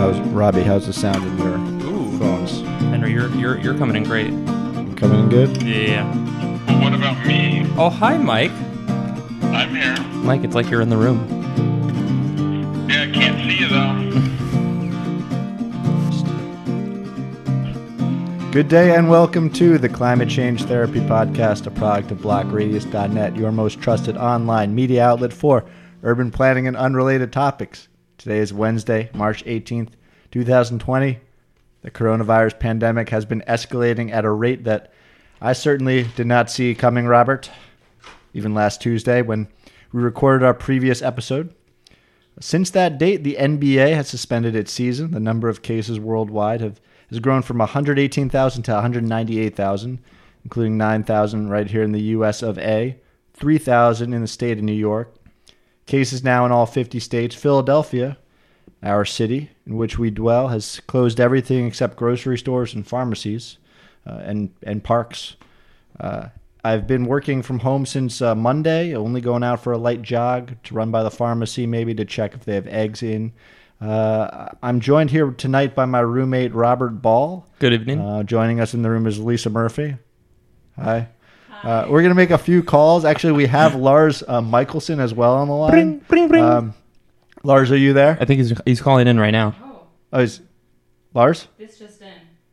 How's Robbie? How's the sound in your Ooh. phones? Henry, you're you're you're coming in great. Coming in good? Yeah. What about me? Oh, hi, Mike. I'm here. Mike, it's like you're in the room. Yeah, I can't see you though. Good day and welcome to the Climate Change Therapy Podcast, a product of BlockRadius.net, your most trusted online media outlet for urban planning and unrelated topics. Today is Wednesday, March 18th, 2020. The coronavirus pandemic has been escalating at a rate that I certainly did not see coming, Robert. Even last Tuesday when we recorded our previous episode. Since that date, the NBA has suspended its season. The number of cases worldwide have has grown from 118,000 to 198,000, including 9,000 right here in the U.S. of A, 3,000 in the state of New York. Cases now in all 50 states. Philadelphia, our city in which we dwell, has closed everything except grocery stores and pharmacies uh, and and parks. Uh, I've been working from home since uh, Monday, only going out for a light jog to run by the pharmacy, maybe to check if they have eggs in. Uh, I'm joined here tonight by my roommate Robert Ball. Good evening. Uh, joining us in the room is Lisa Murphy. Hi. Uh, we're gonna make a few calls. Actually, we have Lars uh, Michelson as well on the line. Bring, bring, bring. Um, Lars, are you there? I think he's he's calling in right now. Oh, Oh, is Lars? this just in.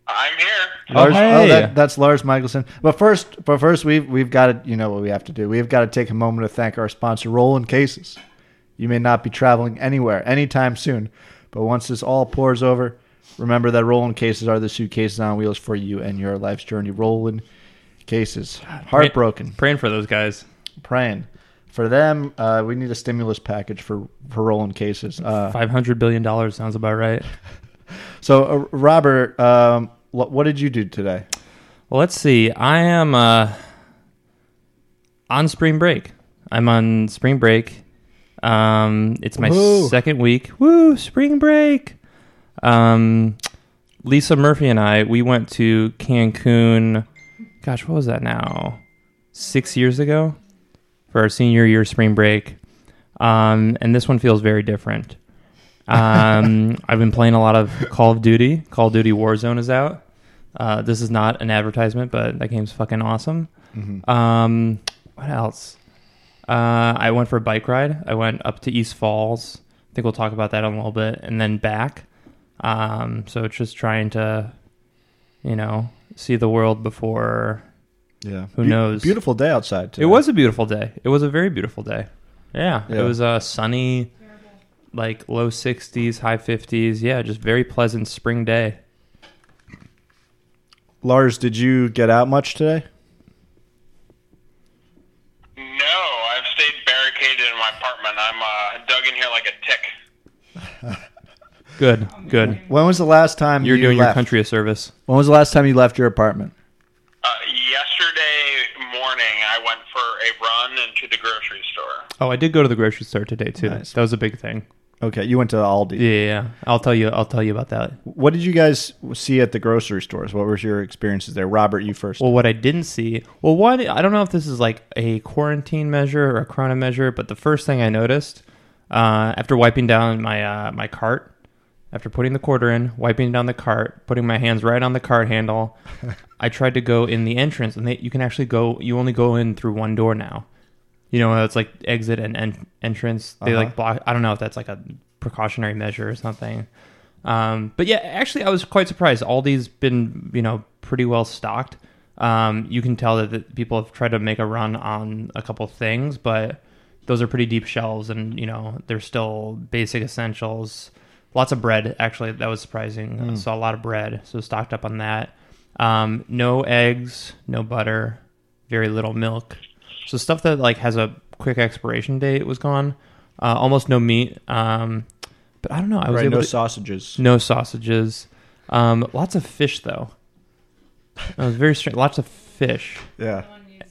I'm here. Oh, Lars, hey. that, that's Lars Michelson. But first, but first, we've we've got to, you know what we have to do. We've got to take a moment to thank our sponsor, Roland Cases. You may not be traveling anywhere anytime soon, but once this all pours over, remember that Roland Cases are the suitcases on wheels for you and your life's journey. Roland Cases, heartbroken, Praying for those guys. praying for them. Uh, we need a stimulus package for for Roland Cases. Uh, Five hundred billion dollars sounds about right. so, uh, Robert, um, what, what did you do today? Well, let's see. I am uh, on spring break. I'm on spring break. Um, it's my Woohoo. second week. Woo! Spring break. Um, Lisa Murphy and I we went to Cancun. Gosh, what was that now? Six years ago for our senior year spring break. Um, and this one feels very different. Um, I've been playing a lot of Call of Duty. Call of Duty Warzone is out. Uh, this is not an advertisement, but that game's fucking awesome. Um, what else? Uh, I went for a bike ride. I went up to East Falls. I think we'll talk about that in a little bit, and then back. Um, so it's just trying to, you know, see the world before. Yeah, Who knows? Beautiful day outside. Today. It was a beautiful day. It was a very beautiful day. Yeah, Yeah. it was uh, sunny, like low 60s, high 50s. Yeah, just very pleasant spring day. Lars, did you get out much today? No, I've stayed barricaded in my apartment. I'm uh, dug in here like a tick. Good, good. When was the last time You're you doing your country a service. When was the last time you left your apartment? Uh, yesterday morning, I went for a run into the grocery store. Oh, I did go to the grocery store today too. Nice. That was a big thing. Okay, you went to Aldi. Yeah, yeah, yeah. I'll tell you. I'll tell you about that. What did you guys see at the grocery stores? What was your experiences there? Robert, you first. Well, what I didn't see. Well, one. I don't know if this is like a quarantine measure or a corona measure, but the first thing I noticed uh, after wiping down my uh, my cart, after putting the quarter in, wiping down the cart, putting my hands right on the cart handle, I tried to go in the entrance, and they, you can actually go. You only go in through one door now. You know, it's like exit and en- entrance. They Uh-huh. like block. I don't know if that's like a precautionary measure or something. Um, but yeah, actually, I was quite surprised. Aldi's been, you know, pretty well stocked. Um, you can tell that the people have tried to make a run on a couple things, but those are pretty deep shelves, and you know, they're still basic essentials. Lots of bread, actually, that was surprising. I saw a lot of bread, so stocked up on that. Um, no eggs, no butter, very little milk. So stuff that like has a quick expiration date was gone. Uh, almost no meat. Um, but I don't know. I was right, able no to, sausages. no sausages. Um, lots of fish though. That was very strange. Lots of fish. Yeah.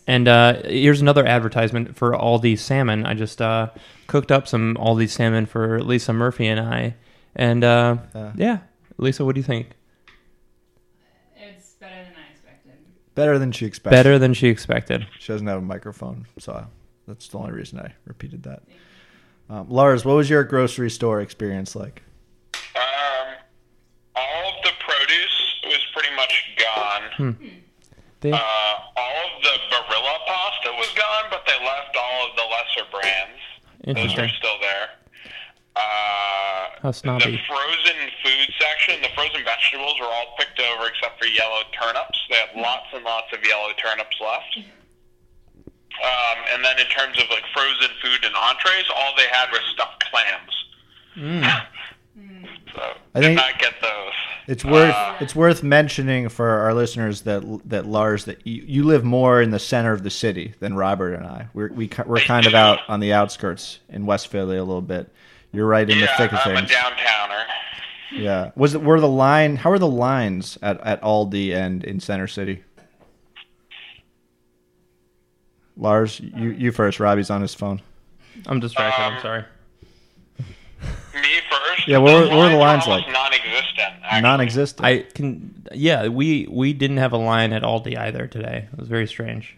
And uh, here's another advertisement for Aldi salmon. I just uh, cooked up some Aldi salmon for Lisa Murphy and I. And uh, uh, yeah, Lisa, what do you think? It's better than I expected. Better than she expected. Better than she expected. She doesn't have a microphone, so that's the only reason I repeated that. Um, Lars, what was your grocery store experience like? Um, all of the produce was pretty much gone. Hmm. hmm. They... Uh, all of the Barilla pasta was gone, but they left all of the lesser brands. Those are still there. How snobby. The frozen food section, the frozen vegetables were all picked over except for yellow turnips. They had lots and lots of yellow turnips left. Um, and then in terms of like frozen food and entrees, all they had were stuffed clams. So I did think- not get those. It's worth Uh, it's worth mentioning for our listeners that that Lars that you, you live more in the center of the city than Robert and I. We're we, ki- we're kind of out on the outskirts in West Philly a little bit. You're right in the thick of I'm a downtowner. Yeah. Was it were the line? How are the lines at at Aldi and in Center City? Lars, you you first. Robbie's on his phone. I'm distracted. I'm Um, sorry. Me first. Yeah, what were- what were the lines like? Non-existent. Non-existent. I can. Yeah, we we didn't have a line at Aldi either today. It was very strange.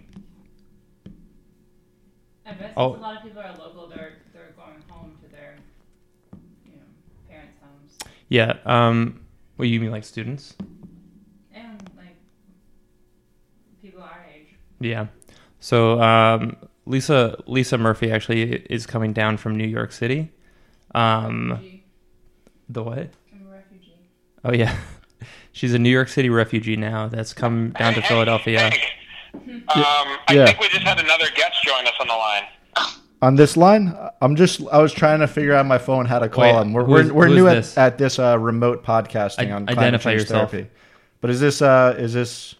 I bet since Oh. a lot of people are local, they're they're going home to their, you know, parents' homes Yeah. Um. What you mean, like students? and like people our age. Yeah. So um, Lisa Lisa Murphy actually is coming down from New York City. Um, Refugee. the what? I'm a refugee. Oh yeah, she's a New York City refugee now. That's come down to Hey, Philadelphia. Hank, Um, I Yeah. think we just had another guest join us on the line. On this line, I'm just I was trying to figure out my phone how to call Wait, him. we're, we're, we're new at, this? at this uh, remote podcasting I- on climate identify change yourself. therapy. But is this uh is this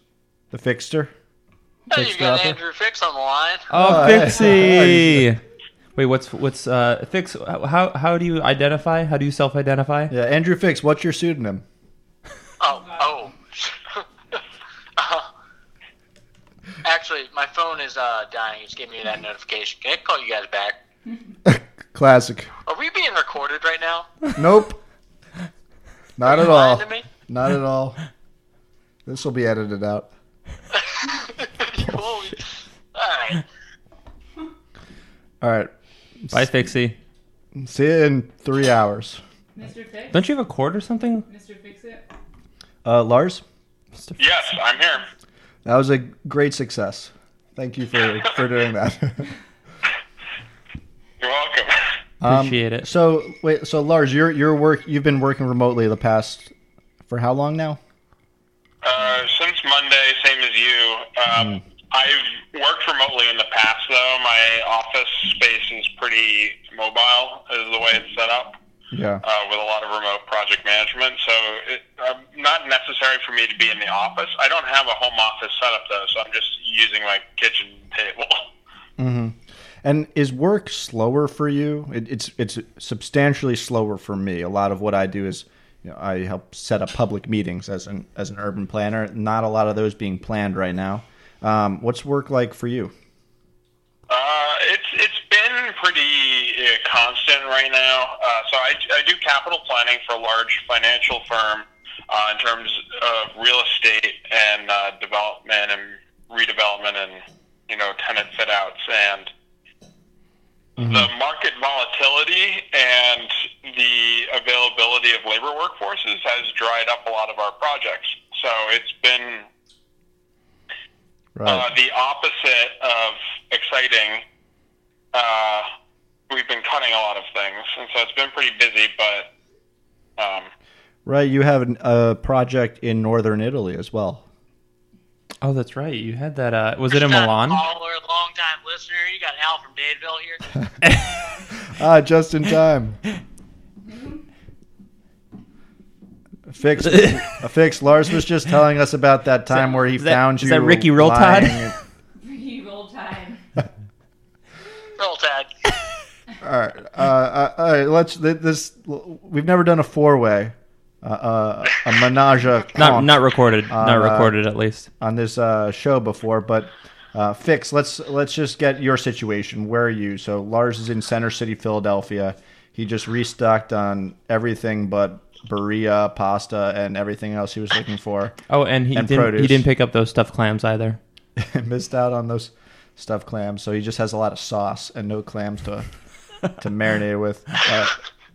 the fixter? Hey, Fixed you got? Andrew Fix on the line. Oh, Oh, hey. Fixie. Wait, what's what's uh Fix? How how do you identify? How do you self-identify? Yeah, Andrew Fix. What's your pseudonym? Oh, oh. Uh, Actually, my phone is uh, dying. It's giving me that notification. Can I call you guys back? Classic. Are we being recorded right now? Nope. Not Are at you all. lying to me? Not at all. This will be edited out. Holy- All right. All right. Bye, Fixie. See you in three hours. Mr. Fix. Don't you have a cord or something? Mr. Fix it. Uh, Lars, Mr. Yes, I'm here. That was a great success. Thank you for, for doing that. You're welcome. Um, Appreciate it. So wait, so Lars, you're you're work you've been working remotely the past for how long now? Uh, since Monday, same as you. Um, I've worked remotely in the past, though. My office space is pretty mobile, is the way it's set up, Yeah. uh, with a lot of remote project management. So it, um, not necessary for me to be in the office. I don't have a home office setup, though, so I'm just using my kitchen table. Mm-hmm. And is work slower for you? It, it's it's substantially slower for me. A lot of what I do is, you know, I help set up public meetings as an as an urban planner. Not a lot of those being planned right now. Um, what's work like for you? Uh, it's it's been pretty uh, constant right now. Uh, so I, I do capital planning for a large financial firm uh, in terms of real estate and uh, development and redevelopment and you know tenant fit outs and the market volatility and the availability of labor workforces has dried up a lot of our projects. So it's been Right. uh, the opposite of exciting. Uh, we've been cutting a lot of things, and so it's been pretty busy. But um, right. You have a project in northern Italy as well. Oh, that's right. You had that. Uh, was it in Milan? Caller, long time listener. You got Al from Dadeville here. Ah, just in time. Fix, a fix. Lars was just telling us about that time where he is that- found you. is that Ricky Roll Tide? lying in- Free roll tide. Roll Tide. All right, uh, uh, all right. Let's this. We've never done a four way, uh, uh, a menage a Not not recorded. not Uh, recorded at least. on this uh, show before, but uh, fix. Let's let's just get your situation. Where are you? So Lars is in Center City, Philadelphia. He just restocked on everything but Barilla, pasta, and everything else he was looking for. Oh, and he and didn't. produce. He didn't pick up those stuffed clams either. Missed out on those stuffed clams, so he just has a lot of sauce and no clams to to marinate with. Uh,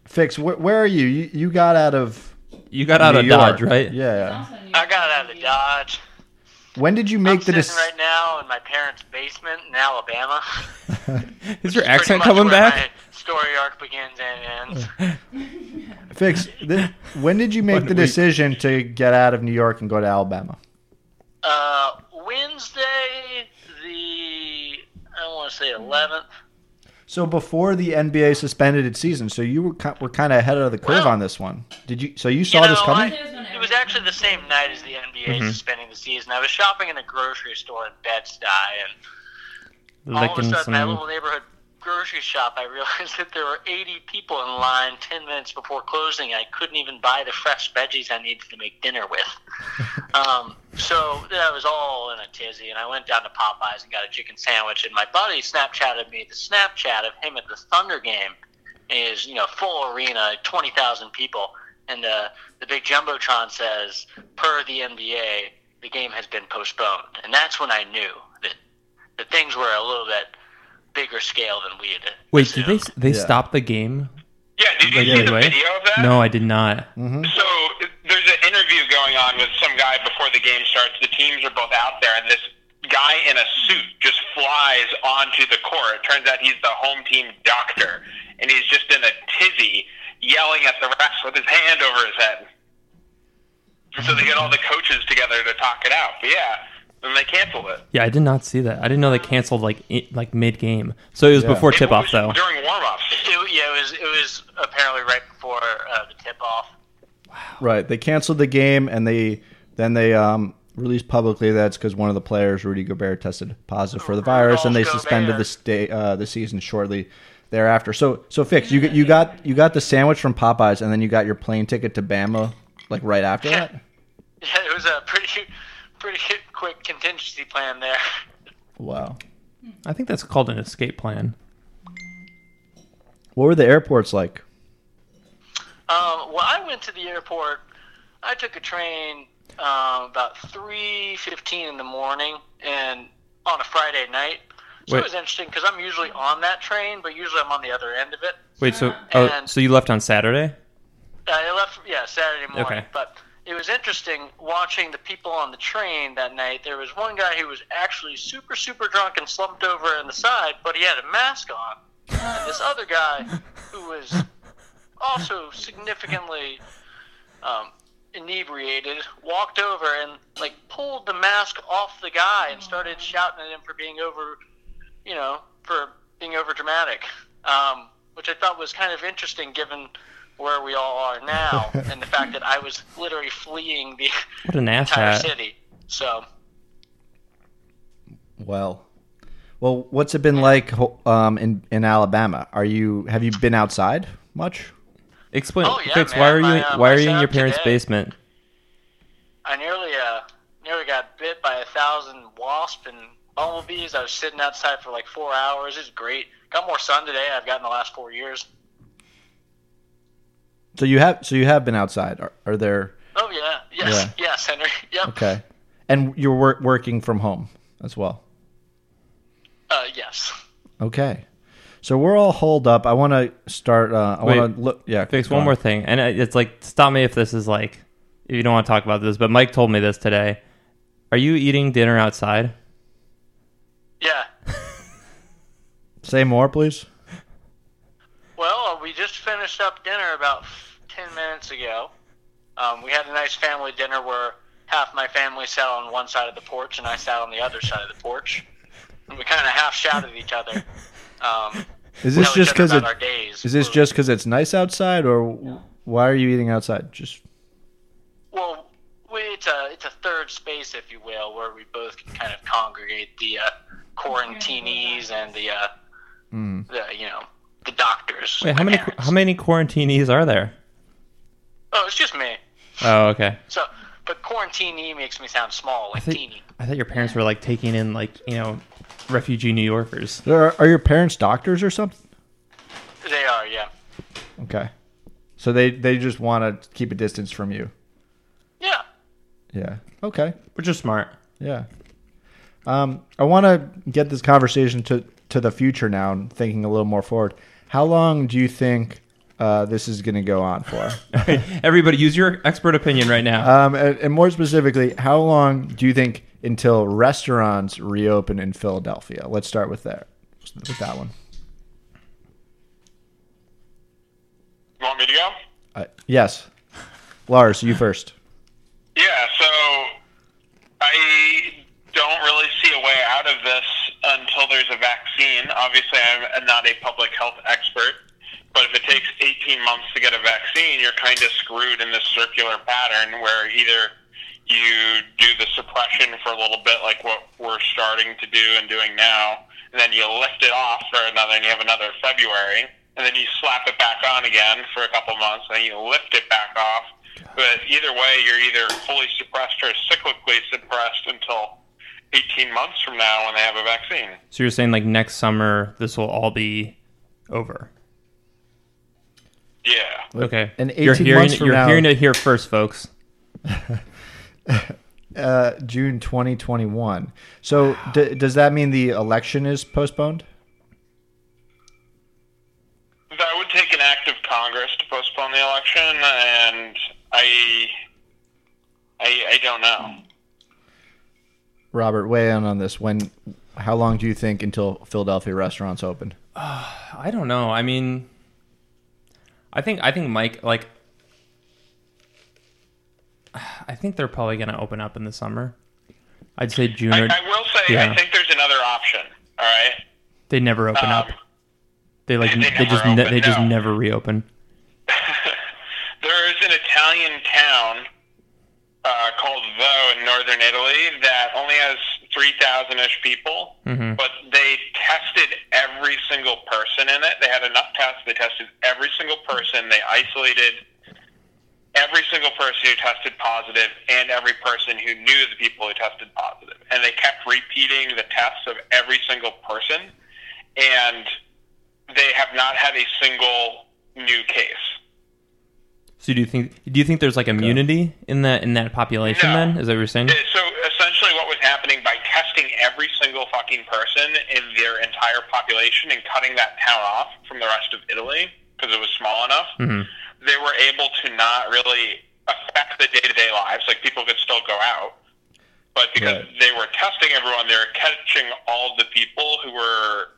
fix. Wh- where are you? you? You got out of You got out New of York. Dodge, right? Yeah. Also I got out of Dodge. when did you I'm make the decision? right now in my parents' basement in Alabama. Is your Pretty accent much coming where back? My story arc begins and ends. Fix. Th- when did you make One the week. decision to get out of New York and go to Alabama? Uh, Wednesday, the I want to say 11th. So before the NBA suspended its season, so you were were kind of ahead of the curve Well- on this one. Did you? So you saw you this coming? I- it was actually the same night as the NBA Mhm. suspending the season. I was shopping in a grocery store in Bed-Stuy, and all of a Licking sudden, my little neighborhood grocery shop, I realized that there were 80 people in line 10 minutes before closing. I couldn't even buy the fresh veggies I needed to make dinner with. um, so that was all in a tizzy, and I went down to Popeyes and got a chicken sandwich. And my buddy Snapchatted me the Snapchat of him at the Thunder game. Is you know full arena, 20,000 people, and uh, the big jumbotron says, per the NBA, the game has been postponed, and that's when I knew that that things were a little bit bigger scale than we had. Wait, did they they Yeah. stop the game? Yeah, did you Like, see the anyway? video of that? No, I did not. Mm-hmm. So there's an interview going on with some guy before the game starts. The teams are both out there, and this guy in a suit just flies onto the court. It turns out he's the home team doctor, and he's just in a tizzy, yelling at the refs with his hand over his head. So they get all the coaches together to talk it out. But yeah, then they canceled it. Yeah, I did not see that. I didn't know they canceled like i like mid game. So it was Yeah. before It tip off was though. During warm-ups. It, yeah, it was. It was apparently right before uh, the tip off. Right. They canceled the game, and they then they um, released publicly that's because one of the players, Rudy Gobert, tested positive for the virus, and they Rudolph suspended Gobert. the sta- uh, the season shortly thereafter. So so fix you got you got you got the sandwich from Popeyes, and then you got your plane ticket to Bama like right after that. Yeah, it was a pretty, pretty quick contingency plan there. Wow. I think that's called an escape plan. What were the airports like? Um, well, I went to the airport. I took a train um, about three fifteen in the morning, and on a Friday night. So Wait. it was interesting because I'm usually on that train, but usually I'm on the other end of it. Wait, so oh, And- so you left on Saturday? Uh, I left, yeah, Saturday morning. Okay. But it was interesting watching the people on the train that night. There was one guy who was actually super, super drunk and slumped over on the side, but he had a mask on. And this other guy who was also significantly um, inebriated walked over and like pulled the mask off the guy and started shouting at him for being over, you know, for being over dramatic, um, which I thought was kind of interesting given where we all are now and the fact that I was literally fleeing the What an entire asshat. city. So Well, well, what's it been like um, in in Alabama? Are you have you been outside much? Explain, Oh, yeah, Fix. man. Why are you My, uh, why are you in your parents' today- basement? I nearly uh nearly got bit by a thousand wasps and bumblebees. I was sitting outside for like four hours. It's great. Got more sun today I've got in the last four years. So you have so you have been outside. Are, are there Oh yeah, yes, Yeah. yes, Henry. Yep. okay? And you're wor- working from home as well. Uh, yes. Okay. So we're all holed up. I want to start. Uh, I want to look. Yeah. Fix one on. more thing, and it's like stop me if this is like if you don't want to talk about this, but Mike told me this today. Are you eating dinner outside? Yeah. Say more, please. Well, we just finished up dinner about ten minutes ago. Um, we had a nice family dinner where half my family sat on one side of the porch and I sat on the other side of the porch. And we kind of half shouted at each other. Um, Is this just because about it? our days. Is this just because it's nice outside, or why are you eating outside? Just Well, we, it's a it's a third space, if you will, where we both can kind of congregate the uh, quarantinees and the uh, mm. the you know the doctors. Wait, how many parents. how many quarantinees are there? Oh, it's just me. Oh, okay. So, but quarantinee makes me sound small, like think- teeny. I thought your parents were like taking in like you know refugee New Yorkers. are, are your parents doctors or something? They are, yeah, Okay. So they they just want to keep a distance from you. yeah. Yeah. Okay. Which is smart. Yeah. Um, I want to get this conversation to to the future now, and thinking a little more forward. How long do you think uh, this is going to go on for? Everybody, use your expert opinion right now. um, and, and more specifically, how long do you think until restaurants reopen in Philadelphia? Let's start with that. With that one. You want me to go? Uh, yes, Lars, you first. Yeah, so I don't really see a way out of this until there's a vaccine. Obviously, I'm not a public health expert, but if it takes 18 months to get a vaccine, you're kind of screwed in this circular pattern where either you do the suppression for a little bit, like what we're starting to do and doing now, and then you lift it off for another, and you have another February, and then you slap it back on again for a couple months, and then you lift it back off. But either way, you're either fully suppressed or cyclically suppressed until 18 months from now when they have a vaccine. So you're saying like next summer this will all be over? Yeah. Okay. And you're 18 hearing months from you're now- hearing it here first, folks. Uh, June 2021. So d- does that mean the election is postponed? That would take an act of Congress to postpone the election, and I, I, I don't know. Robert, weigh in on this. When, how long do you think until Philadelphia restaurants open? I don't know. I mean, I think I think Mike like. I think they're probably going to open up in the summer. I'd say June I, or I will say, yeah. I think there's another option. All right. they never open up. Um, They like they they, just ne- open, they just never reopen. there is an Italian town uh, called Vo in northern Italy that only has 3,000-ish people, Mhm. but they tested every single person in it. They had enough tests. They tested every single person. They isolated every single person who tested positive and every person who knew the people who tested positive. And they kept repeating the tests of every single person, and they have not had a single new case. So do you think do you think there's like immunity in that in that population? No. Then is that what you're saying? So essentially, what was happening by testing every single fucking person in their entire population and cutting that town off from the rest of Italy because it was small enough, Mhm. they were able to not really affect the day-to-day lives. Like people could still go out, but because Right. they were testing everyone, they were catching all the people who were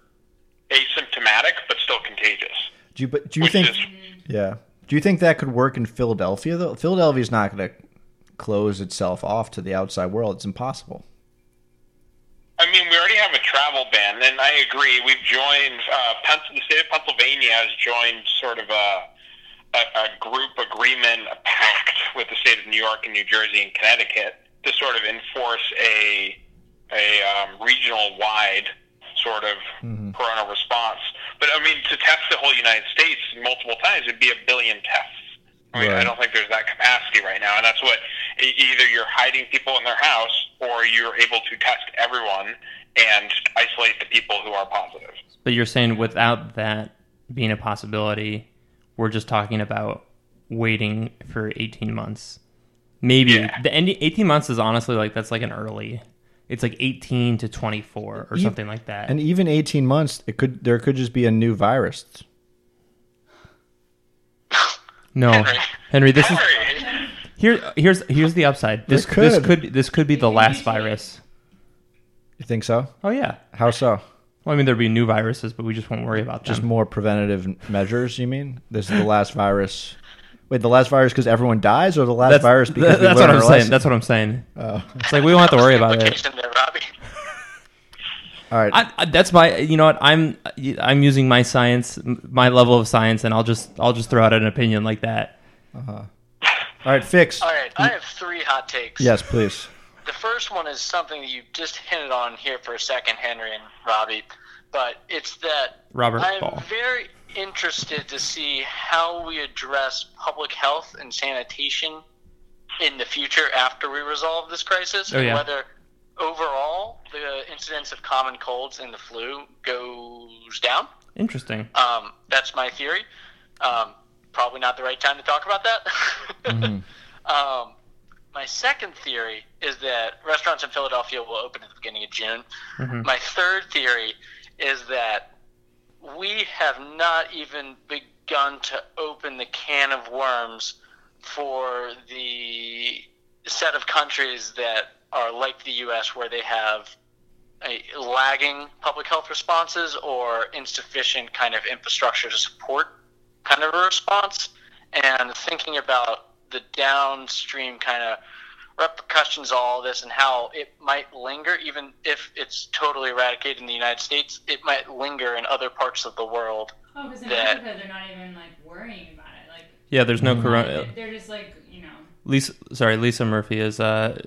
asymptomatic but still contagious. Do you, but do you think? is Yeah. Do you think that could work in Philadelphia though? Philadelphia's not going to close itself off to the outside world. It's impossible. I mean, we already have a travel ban, and I agree. We've joined, uh, Pens- the state of Pennsylvania has joined sort of a, a, a group agreement, a pact with the state of New York and New Jersey and Connecticut to sort of enforce a, a um, regional wide sort of corona response. But I mean, to test the whole United States multiple times would be a billion tests. I mean, I don't think there's that capacity right now, and that's what e- either you're hiding people in their house or you're able to test everyone and isolate the people who are positive. But you're saying without that being a possibility, we're just talking about waiting for 18 months. Maybe Yeah. the end 18 months is honestly like that's like an early. It's like 18 to 24 or You- something like that. And even 18 months, it could there could just be a new virus. No, Henry. Henry, this is Sorry. here. Here's here's the upside. This It this could. could this could be the last virus. You think so? Oh yeah. How so? Well, I mean there'd be new viruses, but we just won't worry about them. Just more preventative measures, you mean? This is the last virus. Wait, the last virus because everyone dies, or the last that's, virus because that- we that's learned what I'm our saying. lesson? That's what I'm saying. Oh. It's like we don't have to worry about it. There, Robbie. All right. I, I, that's my. You know what? I'm I'm using my science, my level of science, and I'll just I'll just throw out an opinion like that. Uh-huh. All right, fix. All right, I have three hot takes. Yes, please. The first one is something that you just hinted on here for a second, Henry and Robbie, but it's that Robert I'm Ball. very interested to see how we address public health and sanitation in the future after we resolve this crisis, Oh, and whether overall the incidence of common colds and the flu goes down. Interesting. Um, that's my theory. Um, probably not the right time to talk about that. um, my second theory is that restaurants in Philadelphia will open at the beginning of June. My third theory is that we have not even begun to open the can of worms for the set of countries that are like the U.S., where they have a lagging public health responses or insufficient kind of infrastructure to support kind of a response, and thinking about the downstream kind of repercussions of all this and how it might linger, even if it's totally eradicated in the United States, it might linger in other parts of the world. Oh, because in that- Africa they're not even like worrying about it. Like Yeah, there's no Mhm. corona. they're, they're just like you know. Lisa, sorry, Lisa Murphy is uh,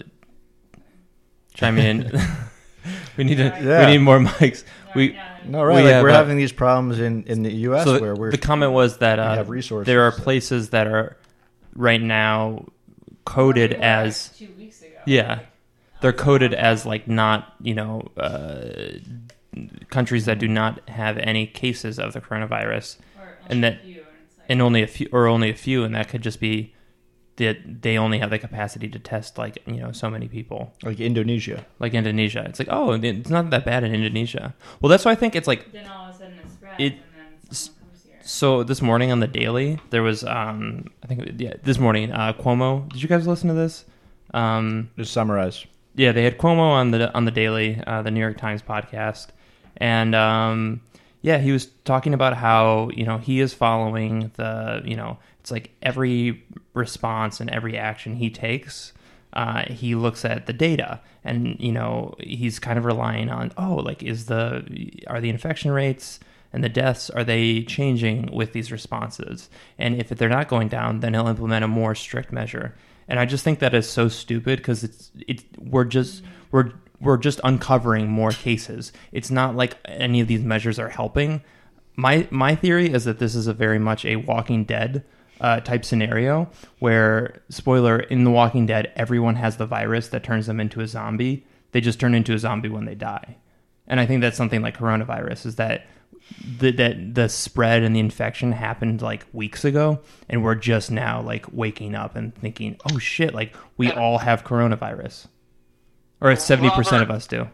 chiming in. we need to. Yeah. We need more mics. We- yeah, No, right. We like have, we're uh, having these problems in, in the U.S. So where we're the comment was that uh, have resources. there are places that are right now coded we were as two weeks ago. yeah. Like, they're coded as like not you know uh, countries that do not have any cases of the coronavirus or and that- few, and like, and only a few or only a few and that could just be that they only have the capacity to test like you know so many people like Indonesia. like indonesia it's like oh it's not that bad in indonesia well that's why i think it's like then all of a sudden it spreads, It- and then someone comes here. so this morning on the daily there was um i think yeah this morning uh cuomo did you guys listen to this um Just summarize. yeah, they had Cuomo on the on the Daily, uh, the New York Times podcast, and um, yeah, he was talking about how you know he is following the you know it's like every response and every action he takes, uh, he looks at the data, and you know he's kind of relying on oh like is the are the infection rates and the deaths are they changing with these responses? And if they're not going down then he'll implement a more strict measure. And i just think that is so stupid because it's it we're just we're we're just uncovering more cases. It's not like any of these measures are helping. My my theory is that this is a very much a walking dead uh, type scenario where spoiler in the walking dead everyone has the virus that turns them into a zombie. They just turn into a zombie when they die. And i think that's something like coronavirus is that the, that the spread and the infection happened like weeks ago and we're just now like waking up and thinking oh shit like we all have coronavirus or 70% of us do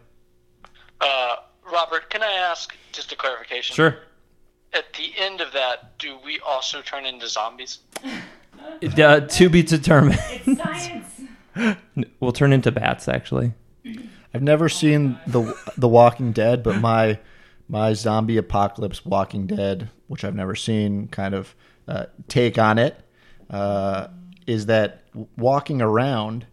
Uh, Robert, can I ask just a clarification? sure At the end of that, do we also turn into zombies? uh, to be determined It's science. we'll turn into bats actually I've never seen the the Walking Dead, but my my zombie apocalypse Walking Dead, which I've never seen, kind of uh, take on it uh, is that walking around.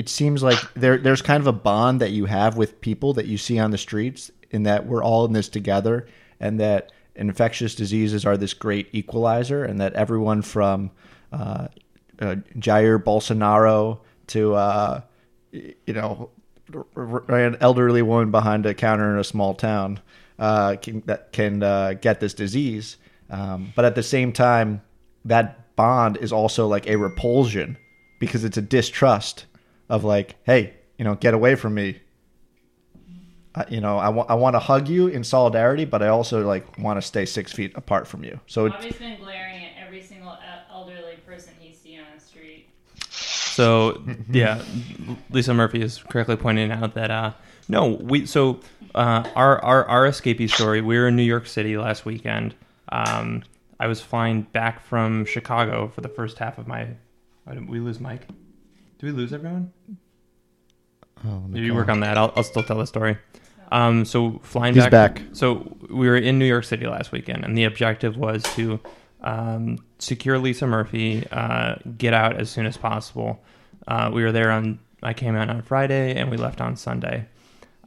It seems like there there's kind of a bond that you have with people that you see on the streets, in that we're all in this together, and that infectious diseases are this great equalizer, and that everyone from uh, uh, Jair Bolsonaro to uh, you know an elderly woman behind a counter in a small town uh, can, that can uh, get this disease. Um, but at the same time, that bond is also like a repulsion because it's a distrust of like, hey, you know, get away from me. Uh, you know, I want I want to hug you in solidarity, but I also like want to stay six feet apart from you. So it, Bobby's been glaring at every single elderly person he seen on the street. So yeah, Lisa Murphy is correctly pointing out that uh, no, we so uh, our our our escapee story. We were in New York City last weekend. Um, I was flying back from Chicago for the first half of my. Did we lose Mike? Did we lose everyone? oh, Maybe you work on that. I'll, I'll still tell the story. Um, so flying He's back, back. So we were in New York City last weekend, and the objective was to um, secure Lisa Murphy, uh, get out as soon as possible. Uh, we were there on. I came out on Friday, and we left on Sunday.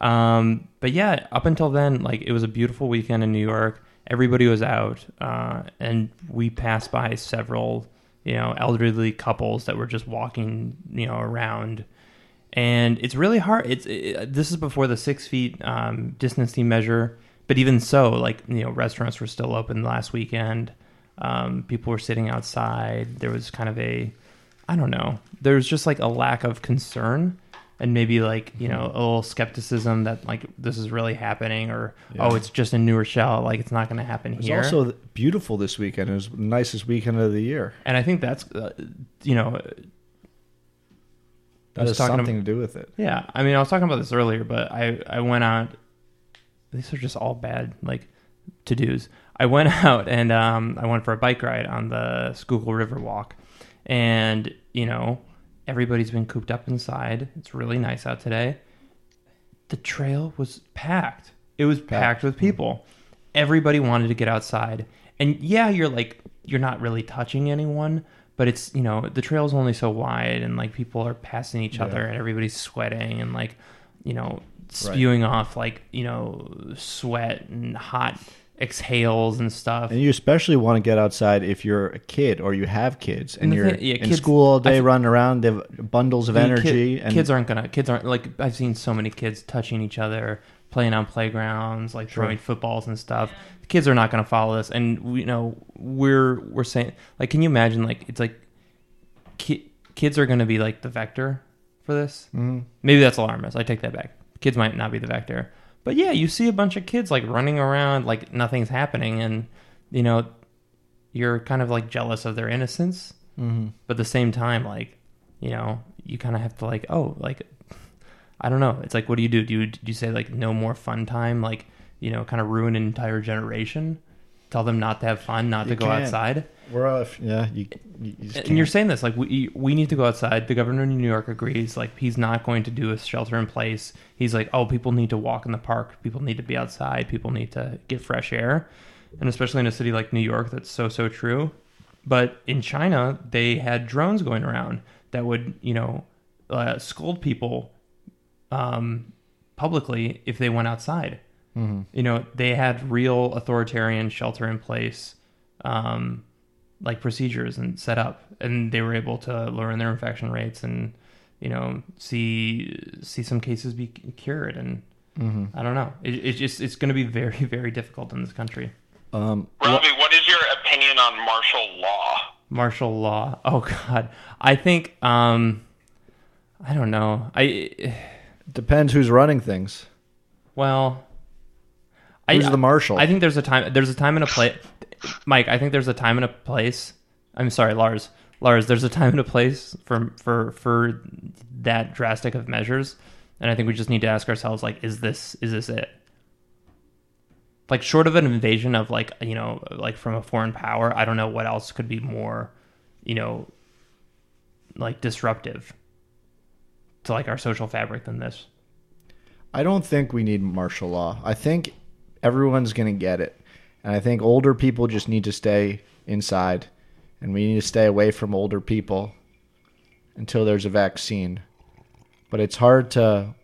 Um, but yeah, up until then, like it was a beautiful weekend in New York. Everybody was out, uh, and we passed by several, you know, elderly couples that were just walking, you know, around and it's really hard. It's it, this is before the six feet um, distancing measure, but even so, like you know, restaurants were still open last weekend. Um, people were sitting outside. There was kind of a, I don't know. There was just like a lack of concern, and maybe like you know a little skepticism that like this is really happening, or oh, it's just in New Rochelle, like it's not going to happen It was here. also beautiful this weekend. It was the nicest weekend of the year. and I think that's uh, you know That has talking something to do with it. Yeah, I mean, I was talking about this earlier, but I I went out. These are just all bad like to dos. I went out and um, I went for a bike ride on the Schuylkill River Walk, and you know, Everybody's been cooped up inside. It's really nice out today. The trail was packed. It was packed, with mm. people. Everybody wanted to get outside. And yeah, you're like you're not really touching anyone, but it's, you know, the trail's only so wide and like people are passing each other and everybody's sweating and like, you know, spewing off like, you know, sweat and hot exhales and stuff. And you especially want to get outside if you're a kid or you have kids and, And you're thing- yeah, in kids- school all day running around. They have bundles of energy. kid- and kids aren't gonna. Kids aren't like I've seen so many kids touching each other, playing on playgrounds, like throwing footballs and stuff. The kids are not gonna follow this, and we you know we're we're saying like, can you imagine like it's like ki- kids are gonna be like the vector for this? Mm-hmm. Maybe that's alarmist. I take that back. Kids might not be the vector, but yeah, you see a bunch of kids like running around like nothing's happening, and you know you're kind of like jealous of their innocence. Mm-hmm. but at the same time like you know you kind of have to like oh like i don't know. It's like what do you do? Do you, do you say like no more fun time? Like you know kind of ruin an entire generation tell them not to have fun not You to go can't. outside We're off. yeah, you, you, just and you're saying this like we we need to go outside. The governor of New York agrees. Like he's not going to do a shelter in place. He's like, oh, people need to walk in the park. People need to be outside. People need to get fresh air, and especially in a city like New York, that's so so true. But in China, they had drones going around that would you know uh, scold people um, publicly if they went outside. You know, they had real authoritarian shelter in place. Um, like procedures and set up and they were able to lower their infection rates and you know see see some cases be cured and i don't know it, it's just it's going to be very very difficult in this country Um, Robbie, what is your opinion on martial law? martial law oh god i think um i don't know i depends who's running things. well Who's I, the marshal? I think there's a time. There's a time and a place. Mike, I think there's a time and a place. I'm sorry, Lars. Lars, there's a time and a place for for for that drastic of measures, and I think we just need to ask ourselves, like, is this is this it? Like, short of an invasion of like you know like from a foreign power, I don't know what else could be more, you know, like disruptive to like our social fabric than this. I don't think we need martial law. I think everyone's going to get it. And I think older people just need to stay inside. And we need to stay away from older people until there's a vaccine. But it's hard to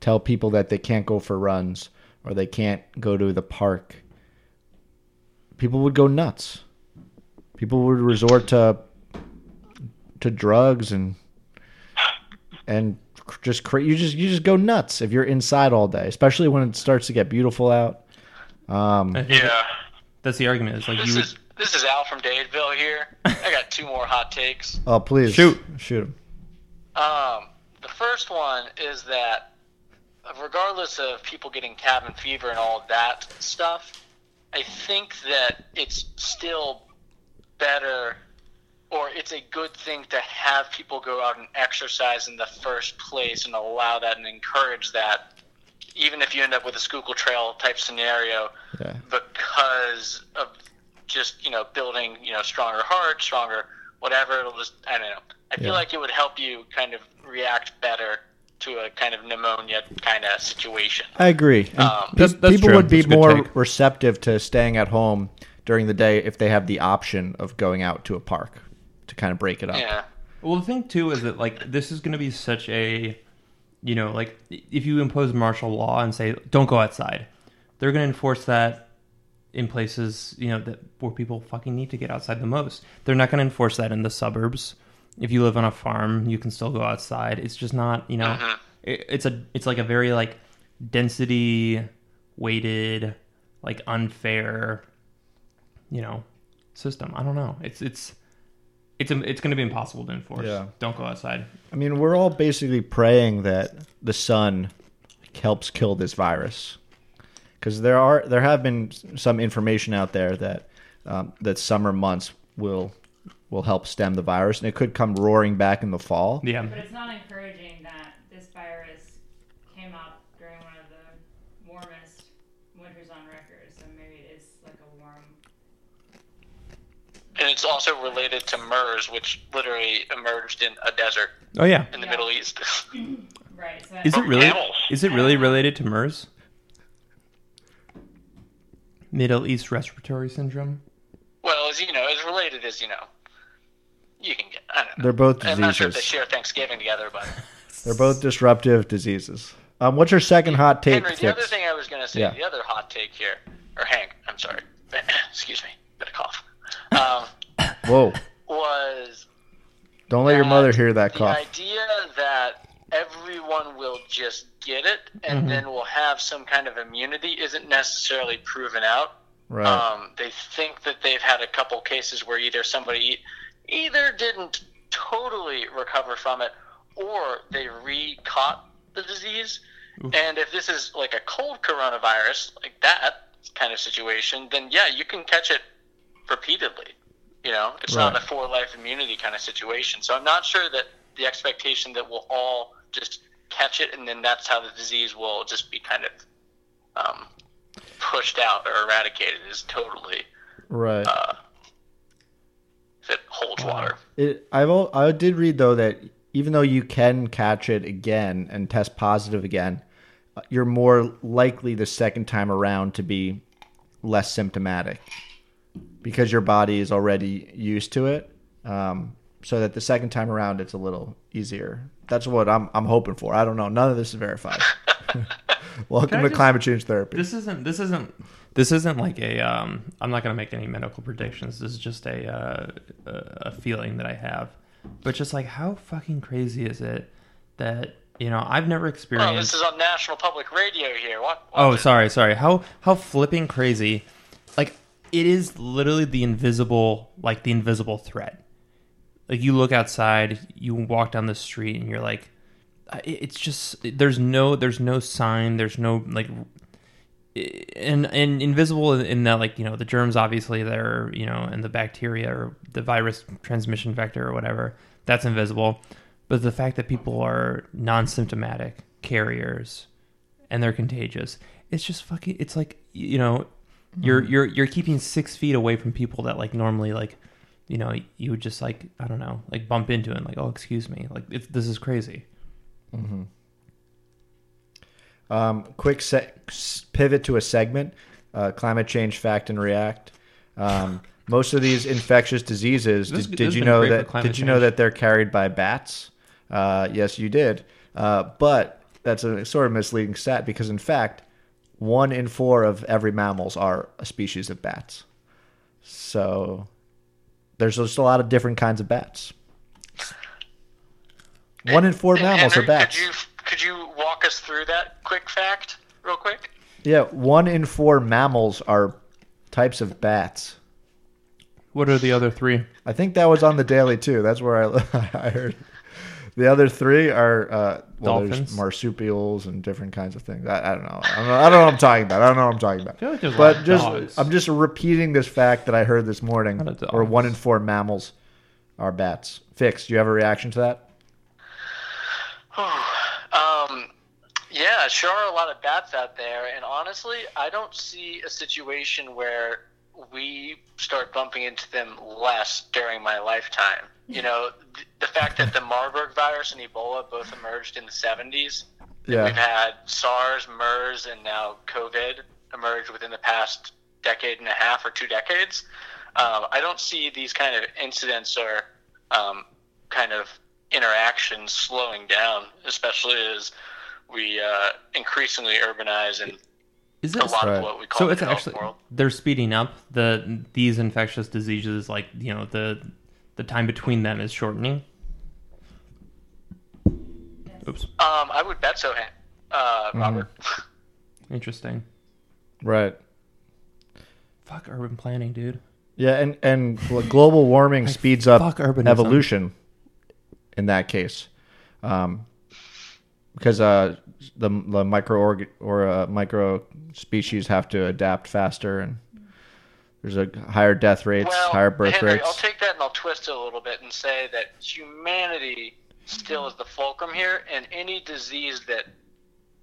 tell people that they can't go for runs or they can't go to the park. People would go nuts. People would resort to to drugs and and just cra- you just you just go nuts if you're inside all day, especially when it starts to get beautiful out. Um, Yeah. that's the argument. It's like This you would, is this is Al from Dadeville here. I got two more hot takes. oh please Shoot. shoot 'em. Um, the first one is that, regardless of people getting cabin fever and all that stuff, I think that it's still better, or it's a good thing to have people go out and exercise in the first place and allow that and encourage that, even if you end up with a Schuylkill Trail type scenario, Yeah. because of just you know building you know stronger heart, stronger whatever. It'll just I don't know. I feel Yeah. like it would help you kind of react better to a kind of pneumonia kind of situation. I agree. Um, That's- that's people true. would be That's a good more take. receptive to staying at home during the day if they have the option of going out to a park to kind of break it up. Yeah. Well, the thing too is that like this is going to be such a, you know, like if you impose martial law and say don't go outside, they're going to enforce that in places you know that where people fucking need to get outside the most. They're not going to enforce that in the suburbs. If you live on a farm, you can still go outside. It's just not, you know, mm-hmm. it, it's a it's like a very like density weighted, like unfair, you know, system. I don't know. It's it's it's it's going to be impossible to enforce. Yeah. Don't go outside. I mean, we're all basically praying that the sun helps kill this virus, because there are there have been some information out there that um, that summer months will will help stem the virus, and it could come roaring back in the fall. Yeah. But it's not encouraging that this virus came up during one of the warmest winters on record. So maybe it is like a warm. And it's also related to MERS, which literally emerged in a desert Oh yeah. in the Yeah. Middle East. Right. So Is it really? camels. Is it really related to MERS? Middle East Respiratory Syndrome. well, as you know, as related as you know, you can get. I don't know. They're both diseases. I'm not sure if they share Thanksgiving together, but They're both disruptive diseases. Um, what's your second hot take? Henry, the other thing I was going to say, Yeah. the other hot take here, or Hank, I'm sorry, excuse me, got a cough, um, Whoa! was Don't let your mother hear that call. the idea that everyone will just get it and Mm-hmm. then will have some kind of immunity isn't necessarily proven out. Right. Um, they think that they've had a couple cases where either somebody either didn't totally recover from it or they re-caught the disease. And if this is like a cold coronavirus, like that kind of situation, then yeah, you can catch it repeatedly. You know, it's not a Right. for life immunity kind of situation. So I'm not sure that the expectation that we'll all just catch it and then that's how the disease will just be kind of um, pushed out or eradicated is totally right. uh, if it holds water. It, I've I did read though that even though you can catch it again and test positive again, uh, you're more likely the second time around to be less symptomatic because your body is already used to it. Um, so that the second time around it's a little easier. That's what I'm I'm hoping for. I don't know. None of this is verified. Welcome to just- climate change therapy. This isn't. This isn't. This isn't like a. Um, I'm not going to make any medical predictions. This is just a uh, a a feeling that I have. But just like how fucking crazy is it that you know I've never Well, experienced. this is on National Public Radio here. What? what Oh, sorry, sorry. How how flipping crazy! Like it is literally the invisible, like the invisible threat. Like you look outside, you walk down the street, and you're like, it's just there's no there's no sign, there's no like, and and invisible in that like you know the germs obviously they're you know and the bacteria or the virus transmission vector or whatever that's invisible, but the fact that people are non-symptomatic carriers and they're contagious. It's just fucking. It's like you know, you're you're you're keeping six feet away from people that like normally like, you know, you would just like I don't know, like bump into and like oh excuse me, like it's, this is crazy. Um, quick se- pivot to a segment: uh, climate change fact and react. Um, most of these infectious diseases. This- did, did you know that? Did you know that they're carried by bats? Uh, yes, you did. Uh, but that's a sort of misleading stat because, in fact, one in four of every mammals are a species of bats. So there's just a lot of different kinds of bats. One in four And mammals Henry, are bats. Could you could you walk us through that quick fact, real quick? Yeah, one in four mammals are types of bats. What are the other three? I think that was on the daily too. That's where I, I heard. The other three are uh, well, there's Dolphins? marsupials and different kinds of things. I, I don't know. I don't know. I don't know what I'm talking about. I don't know what I'm talking about. feel like there's a lot but of just dogs. I'm just repeating this fact that I heard this morning, Or one in four mammals are bats. Fix. Do you have a reaction to that? Um, yeah, sure are a lot of bats out there, and honestly, I don't see a situation where we start bumping into them less during my lifetime. You know, th- the fact that the Marburg virus and Ebola both emerged in the 70s. Yeah. We've had SARS, MERS, and now COVID emerge within the past decade and a half or two decades. Um, I don't see these kind of incidents or um, kind of interactions slowing down, especially as we uh, increasingly urbanize and Is a this lot Right. of what we call so? It's actually world. they're speeding up the these infectious diseases. Like you know the the time between them is shortening. Oops, Um, I would bet so, Han- uh, Mm-hmm. Robert. interesting. Right. Fuck urban planning, dude. Yeah, and and global warming speeds up fuck urbanism. evolution. In that case, um, because uh, the the micro or uh, micro species have to adapt faster, and there's a higher death rates, well, higher birth Henry, rates. I'll take that and I'll twist it a little bit and say that humanity still is the fulcrum here, and any disease that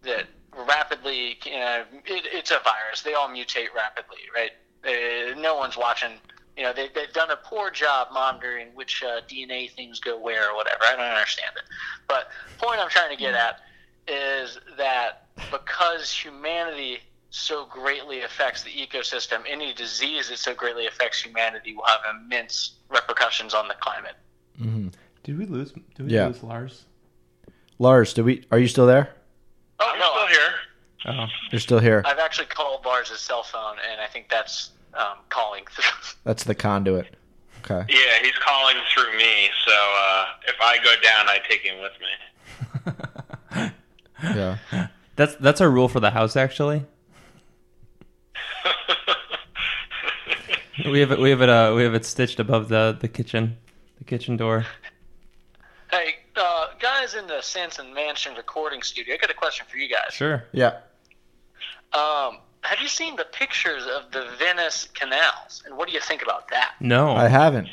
that rapidly, you know, it, it's a virus. They all mutate rapidly, right? Uh, no one's watching you know, they, they've done a poor job monitoring which uh, DNA things go where or whatever. I don't understand it. But point I'm trying to get at is that because humanity so greatly affects the ecosystem, any disease that so greatly affects humanity will have immense repercussions on the climate. Did we lose? Did we Yeah. lose Lars? Lars, do we? Are you still there? Oh, I'm no, still here. Oh, You're still here. I've actually called Lars' cell phone, and I think that's um, calling through. That's the conduit. Okay. Yeah, he's calling through me, so uh, if I go down, I take him with me. Yeah. that's that's our rule for the house. Actually, we have it. We have it. Uh, we have it stitched above the the kitchen, the kitchen door. hey, uh, guys in the Sanson Mansion recording studio, I got a question for you guys. Sure. Yeah. Um, have you seen the pictures of the Venice canals, and what do you think about that? No. I haven't.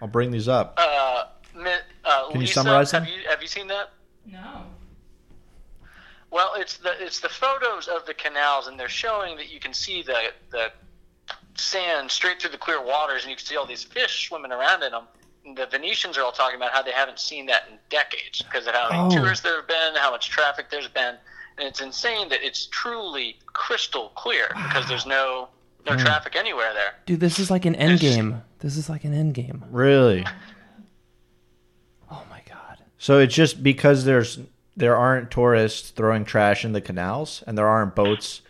I'll bring these up. Uh, uh, Can you Lisa, summarize have you have you seen that? No. Well, it's the it's the photos of the canals, and they're showing that you can see the the sand straight through the clear waters, and you can see all these fish swimming around in them. And the Venetians are all talking about how they haven't seen that in decades because of how many Oh. tourists there have been, how much traffic there's been, and it's insane that it's truly crystal clear because there's no no Hmm. traffic anywhere there. Dude, this is like an end game. This is like an end game. Really? Oh my god. So it's just because there's there aren't tourists throwing trash in the canals and there aren't boats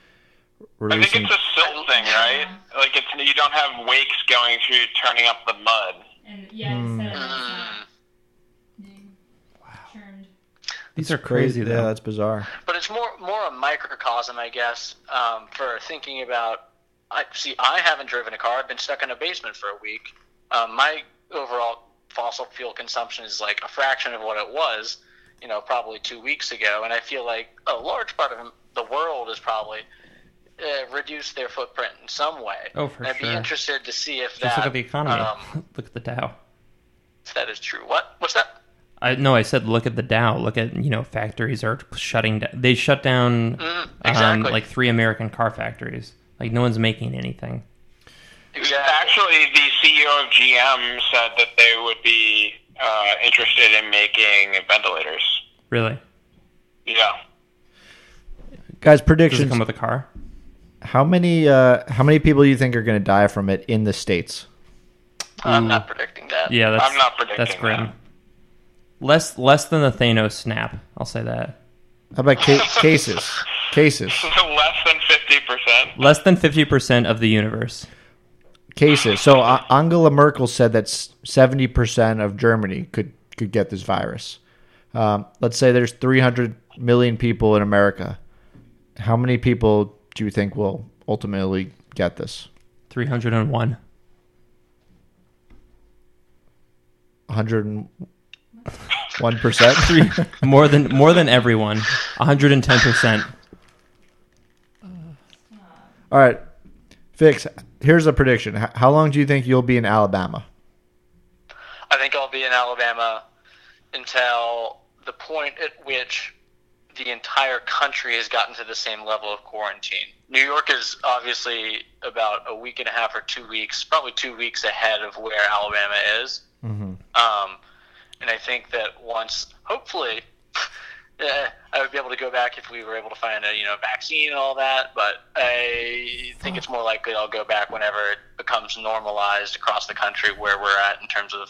I think it's a silt thing, right? Like it's you don't have wakes going through turning up the mud. And yeah, Hmm. instead Mm. being. These are crazy Yeah, though. that's bizarre. but it's more more a microcosm, I guess, um, for thinking about. I see. I haven't driven a car. I've been stuck in a basement for a week. Um, my overall fossil fuel consumption is like a fraction of what it was, you know, probably two weeks ago. And I feel like a large part of the world has probably uh, reduced their footprint in some way. Oh, for and I'd sure. be interested to see if Just that look at the economy. um, look at the Dow. if that is true. What? What's that? I no, I said look at the Dow. Look at you know factories are shutting down. They shut down Mm, um, exactly. like three American car factories. Like no one's making anything. Exactly. Actually, the CEO of GM said that they would be uh, interested in making ventilators. Really? Yeah. Guys, Does it predictions. come with a car? How many uh how many people do you think are going to die from it in the states? I'm not predicting that. Yeah, that's I'm not predicting that's grim. that. Less less than the Thanos snap. I'll say that. How about ca- cases? Cases. Less than fifty percent. Less than fifty percent of the universe. Cases. So uh, Angela Merkel said that seventy percent of Germany could could get this virus. Um, let's say there's 300 million people in America. How many people do you think will ultimately get this? Three hundred and one. 101 percent. More than more than everyone. hundred and ten percent. All right, fix. Here's a prediction. How long do you think you'll be in Alabama? I think I'll be in Alabama until the point at which the entire country has gotten to the same level of quarantine. New York is obviously about a week and a half or two weeks, probably two weeks ahead of where Alabama is. Mm-hmm. Um, and I think that once, hopefully, eh, I would be able to go back if we were able to find a you know vaccine and all that. But I think it's more likely I'll go back whenever it becomes normalized across the country where we're at in terms of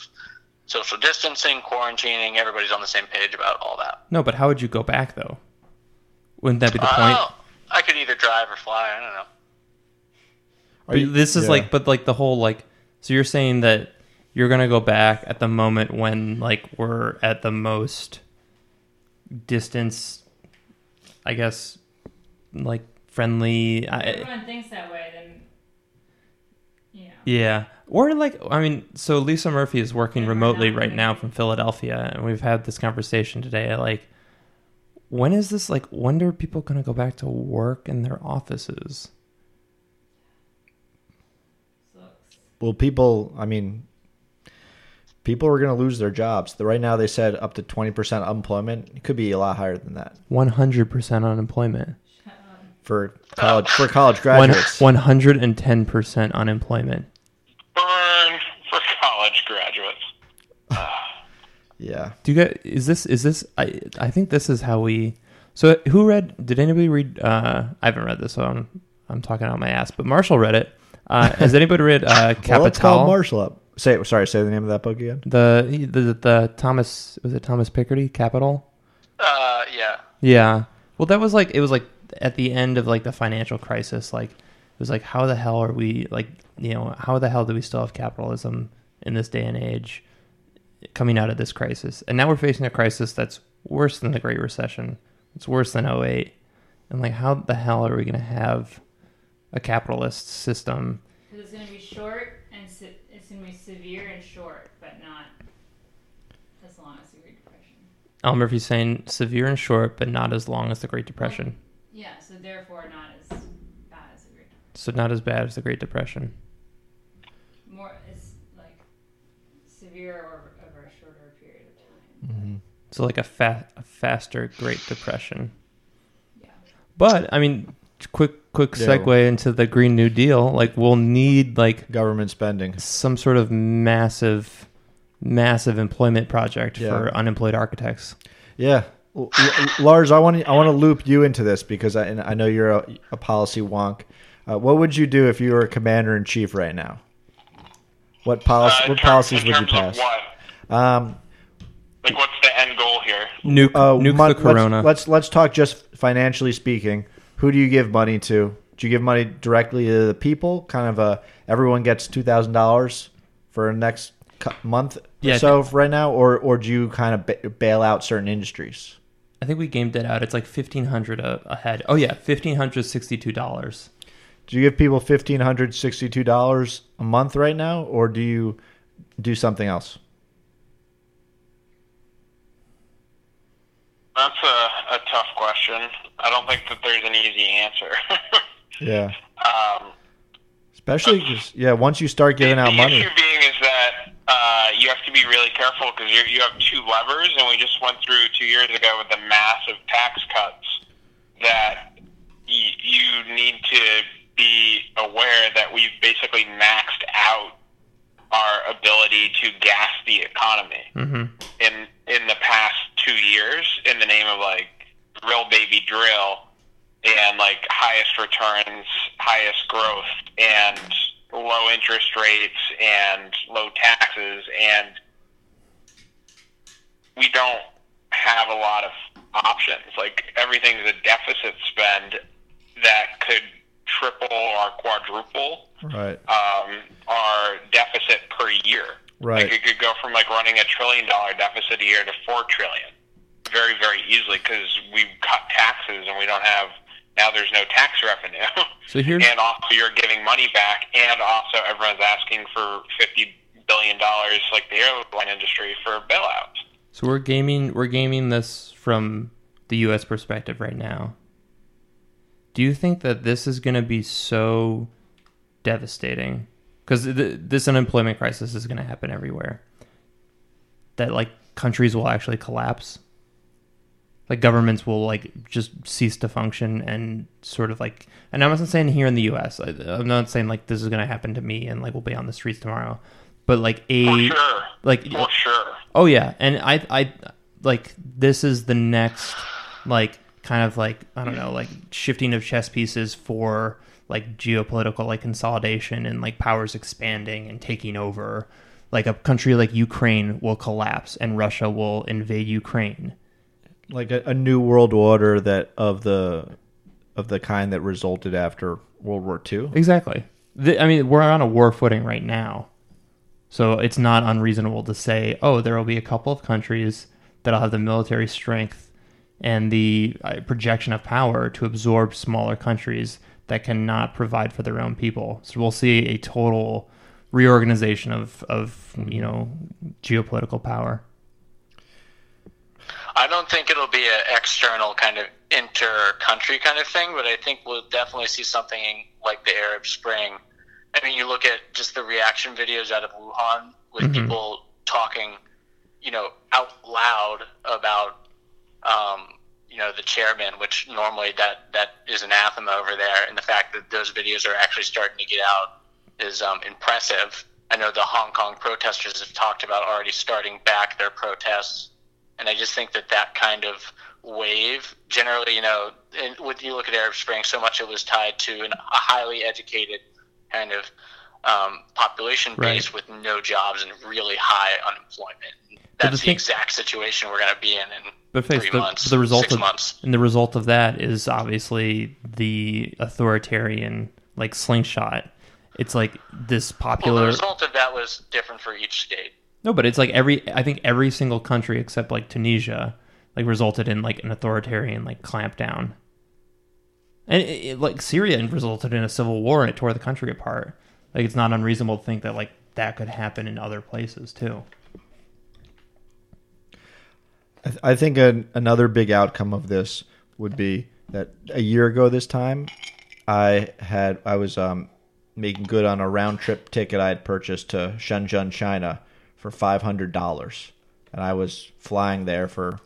social distancing, quarantining. Everybody's on the same page about all that. No, but how would you go back though? Wouldn't that be the point? Uh, I could either drive or fly. I don't know. But this is yeah. like, but like the whole like. So you're saying that you're gonna go back at the moment when like we're at the most distance, I guess, like friendly. I, Everyone thinks that way, then you know. yeah, or like I mean, so Lisa Murphy is working remotely right now from Philadelphia, and we've had this conversation today. Like, when is this like? When are people gonna go back to work in their offices? Sucks. Well, people. I mean, people are going to lose their jobs. Right now, they said up to 20% unemployment. It could be a lot higher than that. 100% unemployment. For college, for college graduates. 110% unemployment. Burn for college graduates. yeah. Do you guys, is this, is this, I, I think this is how we, so who read, did anybody read, uh, I haven't read this, so I'm, I'm talking out my ass, but Marshall read it. Uh, has anybody read uh, Capital? well, Marshall up. Say sorry. Say the name of that book again. the, the the Thomas was it Thomas Piketty Capital? Uh, yeah. Yeah. Well, that was like it was like at the end of like the financial crisis. Like it was like how the hell are we like you know how the hell do we still have capitalism in this day and age coming out of this crisis? And now we're facing a crisis that's worse than the Great Recession. It's worse than 08. And like how the hell are we going to have a capitalist system? It's going to be short and se- it's going to be severe and short, but not as long as the Great Depression. Al Murphy's saying severe and short, but not as long as the Great Depression. Yeah, so therefore not as bad as the Great Depression. So not as bad as the Great Depression. More, it's like severe or over a shorter period of time. Mm-hmm. So like a, fa- a faster Great Depression. Yeah. But I mean, quick quick Yeah. segue into the Green New Deal. Like we'll need like Government spending. some sort of massive, massive employment project Yeah. for unemployed architects. Yeah. L- L- Lars, I want to I want to loop you into this because I and I know you're a, a policy wonk. Uh, what would you do if you were a commander in chief right now? What policy? Uh, what terms- policies would you pass? Um, Like, what's the end goal here? Nuke, uh, nuke mon- the corona. Let's, let's let's talk just financially speaking. Who do you give money to? Do you give money directly to the people? Kind of a everyone gets two thousand dollars for the next cou- month Yeah, I or so right now, or or do you kind of ba- bail out certain industries? I think we gamed it out. It's like fifteen hundred a, a head. Oh yeah, fifteen hundred sixty-two dollars. Do you give people fifteen hundred sixty-two dollars a month right now, or do you do something else? That's a, a tough question. I don't think that there's an easy answer. Yeah, um, especially yeah. Once you start giving the, out the money, issue being is that uh, you have to be really careful because you have two levers, and we just went through two years ago with the massive tax cuts that y- you need to be aware that we've basically maxed out our ability to gas the economy Mm-hmm. in in the past two years in the name of like drill baby drill and like highest returns, highest growth, and low interest rates and low taxes, and we don't have a lot of options. Like everything's a deficit spend that could triple or quadruple right, um, our deficit per year. Right. Like it could go from like running a trillion dollar deficit a year to four trillion, very very easily because we cut taxes and we don't have now. There's no tax revenue, So here's and also you're giving money back, and also everyone's asking for fifty billion dollars, like the airline industry, for bailouts. so we're gaming we're gaming this from the U.S. perspective right now. Do you think that this is going to be so devastating? Because th- this unemployment crisis is going to happen everywhere. That like countries will actually collapse. Like governments will like just cease to function and sort of like. And I'm not saying here in the U.S. I, I'm not saying like this is going to happen to me and like we'll be on the streets tomorrow. But like a For sure, like for sure. Oh yeah, and I I like this is the next like kind of like I don't know like shifting of chess pieces for like geopolitical like consolidation and like powers expanding and taking over. Like a country like Ukraine will collapse and Russia will invade Ukraine. Like a, a new world order that of the of the kind that resulted after World War II. Exactly. The, I mean, we're on a war footing right now. So it's not unreasonable to say, oh, there will be a couple of countries that'll have the military strength and the uh, projection of power to absorb smaller countries that cannot provide for their own people. So we'll see a total reorganization of, of you know, geopolitical power. I don't think it'll be an external kind of inter-country kind of thing, but I think we'll definitely see something like the Arab Spring. I mean, you look at just the reaction videos out of Wuhan with Mhm. people talking, you know, out loud about, um, you know, the chairman, which normally that that is anathema over there, and the fact that those videos are actually starting to get out is um, impressive. I know the Hong Kong protesters have talked about already starting back their protests, and I just think that that kind of wave, generally, you know, and when you look at Arab Spring, so much it was tied to an, a highly educated kind of um, population base with no jobs and really high unemployment. The That's the, thing- exact situation we're going to be in in But three the, months, the result six of months. and the result of that is obviously the authoritarian like slingshot. It's like this popular. Well, the result of that was different for each state. No, but it's like every I think every single country except like Tunisia like resulted in like an authoritarian like clampdown. And it, it, like Syria resulted in a civil war and it tore the country apart. Like it's not unreasonable to think that like that could happen in other places too. I, th- I think an, another big outcome of this would be that a year ago this time, I had I was um, making good on a round trip ticket I had purchased to Shenzhen, China, for five hundred dollars, and I was flying there for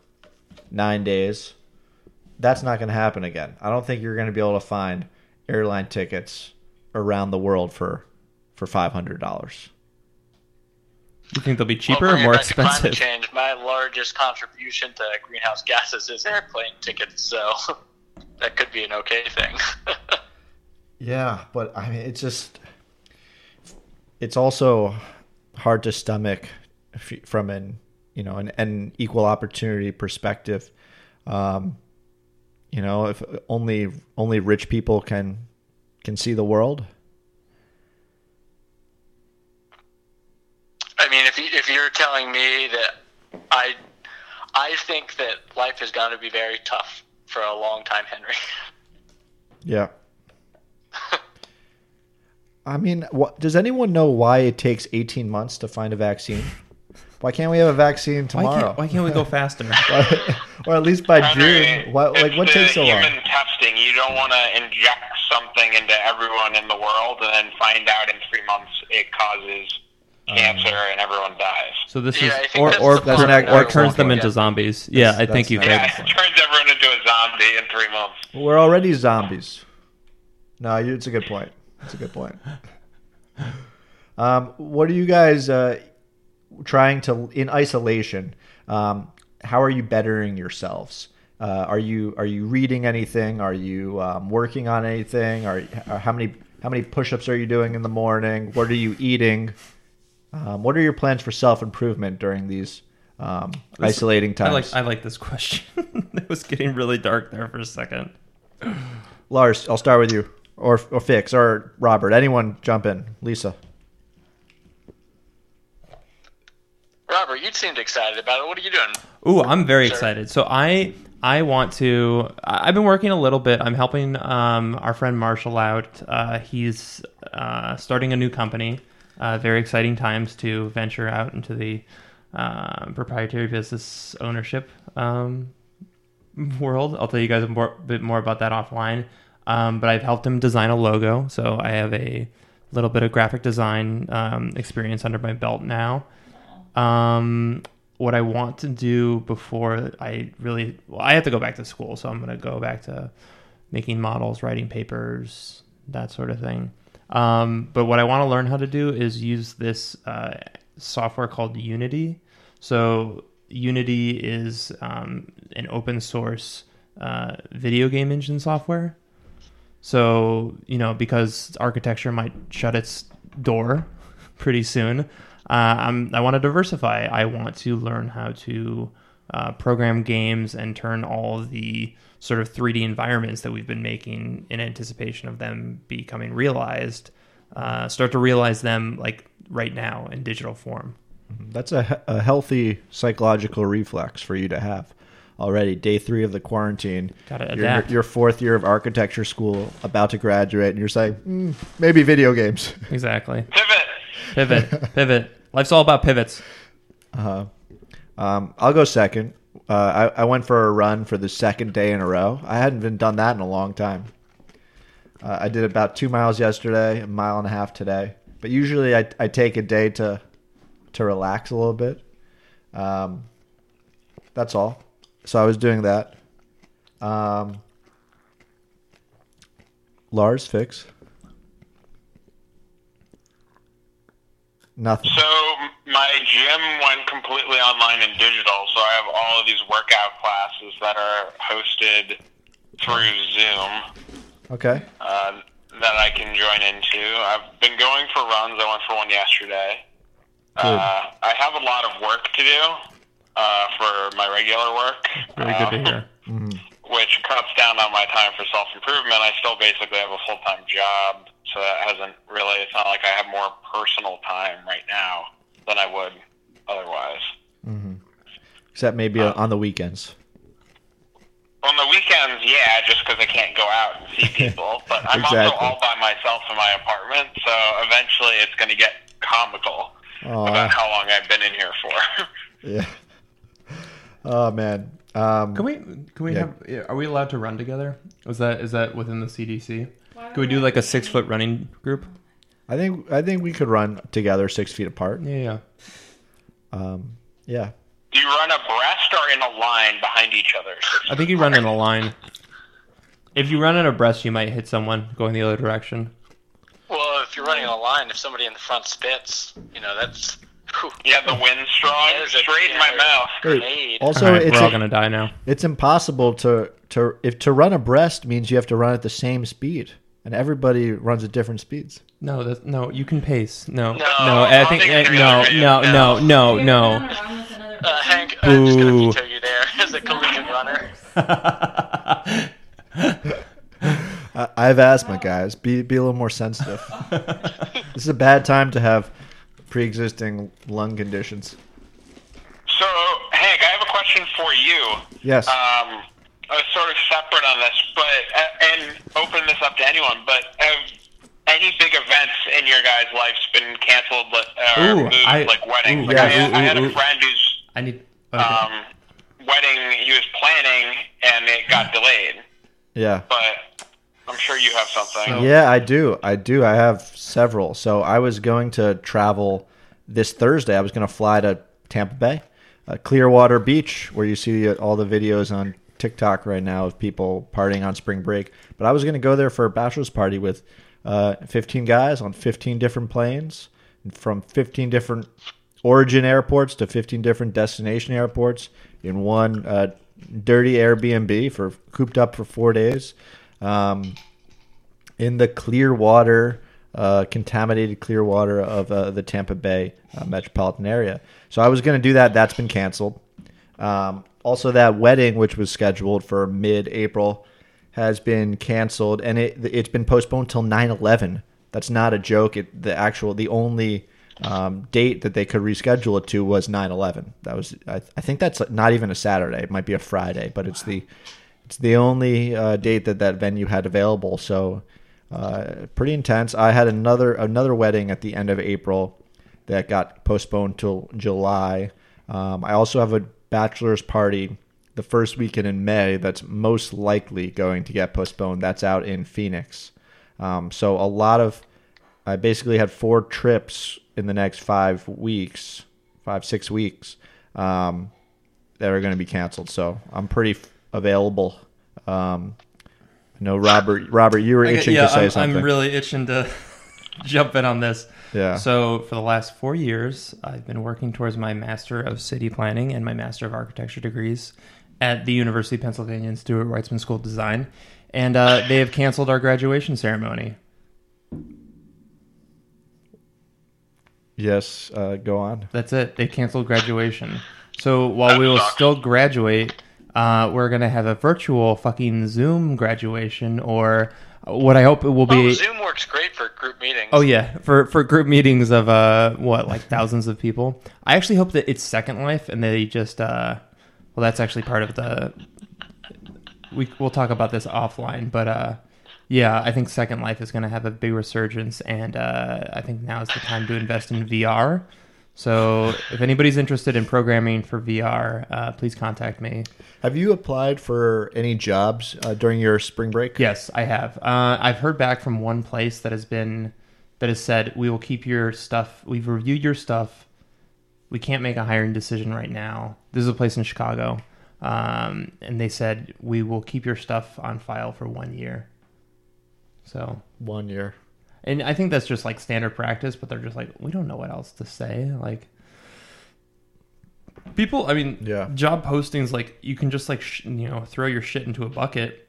nine days. That's not going to happen again. I don't think you're going to be able to find airline tickets around the world for for five hundred dollars. You think they'll be cheaper Well, or more back climate expensive? change, my largest contribution to greenhouse gases is airplane tickets, so that could be an okay thing. Yeah, but I mean, it's just it's also hard to stomach from an you know an, an equal opportunity perspective. Um, you know, if only only rich people can can see the world. I mean, if you, if you're telling me that I I think that life is going to be very tough for a long time, Henry. Yeah. I mean, what, does anyone know why it takes 18 months to find a vaccine? Why can't we have a vaccine Why tomorrow? can't, why can't we go faster? or at least by Henry, June? Why, like, what takes so long? human testing. You don't want to inject something into everyone in the world and then find out in three months it causes um, cancer and everyone dies. So this Yeah, is I or or, the part or, that or turns them into yeah. zombies. Yeah, I think you that's could. Yeah, it turns everyone into a zombie in three months. We're already zombies. No, it's a good point. It's a good point. Um, what are you guys uh, trying to in isolation? Um, how are you bettering yourselves? Uh, are you are you reading anything? Are you um, working on anything? Are uh, how many how many push-ups are you doing in the morning? What are you eating? Um, what are your plans for self improvement during these um, This- isolating I times? like I like this question. it was getting really dark there for a second. Lars, I'll start with you, or or Fix, or Robert. Anyone jump in. Lisa. Robert, you seemed excited about it. What are you doing? Ooh, I'm very Sure. excited. So I I want to. I- I've been working a little bit. I'm helping um, our friend Marshall out. Uh, he's uh, starting a new company. Uh, very exciting times to venture out into the uh, proprietary business ownership um, world. I'll tell you guys a more, bit more about that offline. Um, but I've helped him design a logo, so I have a little bit of graphic design um, experience under my belt now. Um, what I want to do before I really, well, I have to go back to school, so I'm going to go back to making models, writing papers, that sort of thing. Um, but what I want to learn how to do is use this uh, software called Unity. So Unity is um, an open source uh, video game engine software. So you know, because architecture might shut its door pretty soon, uh, I want to diversify. I want to learn how to uh, program games and turn all the sort of 3D environments that we've been making in anticipation of them becoming realized, uh, start to realize them like right now in digital form. That's a, a healthy psychological reflex for you to have already. Day three of the quarantine. Gotta Your, adapt. your fourth year of architecture school, about to graduate, and you're saying mm, maybe video games. Exactly. Pivot. Pivot. Pivot. Life's all about pivots. Uh, um, I'll go second. Uh, I, I went for a run for the second day in a row. I hadn't been done that in a long time. Uh, I did about two miles yesterday, a mile and a half today. But usually I, I take a day to to relax a little bit. Um, that's all. So I was doing that. Um, Lars, fix. Nothing. So my gym went completely online and digital. So I have all of these workout classes that are hosted through Zoom Okay. uh, that I can join into. I've been going for runs. I went for one yesterday. Uh, I have a lot of work to do uh, for my regular work. Really good to um, hear. which cuts down on my time for self improvement. I still basically have a full time job, so that hasn't really. It's not like I have more personal time right now than I would otherwise. Except maybe on the weekends. On the weekends, yeah, just because I can't go out and see people. But I'm also all by myself in my apartment, so eventually it's going to get comical Aw. about how long I've been in here for. Yeah. Oh man. Um, Can we? Can we Yeah. have? Are we allowed to run together? Is that is that within the CDC? Can we do like a six foot running group? I think I think we could run together six feet apart. Yeah, yeah. Um, yeah. Do you run abreast or in a line behind each other? I think you run in a line. If you run in abreast, you might hit someone going the other direction. Well, if you're running a line, if somebody in the front spits, you know that's. Whew, Yeah, the wind's strong. Straight in my mouth. Wait, Grenade. also, all right, it's we're all a- gonna die now. it's impossible to to if to run abreast means you have to run at the same speed, and everybody runs at different speeds. No, that's, no, you can pace. No, No, no, I I think think eh, no, no, no, no. no, no. gonna run with another Uh, person? Hank, I'm just gonna veto you there as a collegiate runner. I, I have asthma, guys. Be be a little more sensitive. this is a bad time to have pre-existing lung conditions. So, Hank, I have a question for you. Yes. Um, uh, sort of separate on this, but uh, and open this up to anyone. But have any big events in your guys' lives been canceled uh, or Ooh, moved, I- like weddings? ooh, like yeah, I, had- ooh, I had ooh, a friend who's I need. Okay. um, wedding he was planning and it got delayed. yeah. But I'm sure you have something. So- Yeah, I do. I do. I have several. So I was going to travel this Thursday. I was going to fly to Tampa Bay, uh, Clearwater Beach, where you see uh, all the videos on TikTok right now of people partying on spring break. But I was going to go there for a bachelor's party with uh, 15 guys on 15 different planes from 15 different origin airports to 15 different destination airports in one uh, dirty Airbnb for cooped up for four days. Um, in the clear water, uh, contaminated clear water of uh, the Tampa Bay uh, metropolitan area. So I was going to do that. That's been canceled. Um, also, that wedding, which was scheduled for mid-April, has been canceled, and it it's been postponed till 9/11. That's not a joke. It the actual the only um, date that they could reschedule it to was 9/11. That was I, I think that's not even a Saturday. It might be a Friday, but it's the it's the only uh, date that that venue had available. So uh, pretty intense. I had another another wedding at the end of April that got postponed till July. Um, I also have a bachelor's party the first weekend in May that's most likely going to get postponed. That's out in Phoenix. Um, so a lot of I basically had four trips in the next five weeks, five six weeks, um, that are going to be canceled. So I'm pretty available. Um, I know Robert. Robert, you were itching yeah, to say I'm, something. I'm really itching to jump in on this. Yeah. So for the last four years, I've been working towards my Master of City Planning and my Master of Architecture degrees at the University of Pennsylvania and Stuart Weitzman School of Design, and uh, they have canceled our graduation ceremony. yes. Uh, go on. That's it. They canceled graduation. So while we will still graduate, uh, we're gonna have a virtual fucking Zoom graduation, or what I hope it will be. Oh, Zoom works great for group meetings. Oh yeah, for for group meetings of uh what like thousands of people. I actually hope that it's Second Life and they just uh well that's actually part of the we we'll talk about this offline, but uh yeah, I think Second Life is going to have a big resurgence and uh I think now is the time to invest in VR. So if anybody's interested in programming for VR, uh, please contact me. Have you applied for any jobs uh, during your spring break? Yes, I have. Uh, I've heard back from one place that has been that has said we will keep your stuff. We've reviewed your stuff. We can't make a hiring decision right now. This is a place in Chicago, um, and they said we will keep your stuff on file for one year. So One year. And I think that's just like standard practice. But they're just like, we don't know what else to say. Like people, I mean, Yeah. job postings like you can just like sh- you know throw your shit into a bucket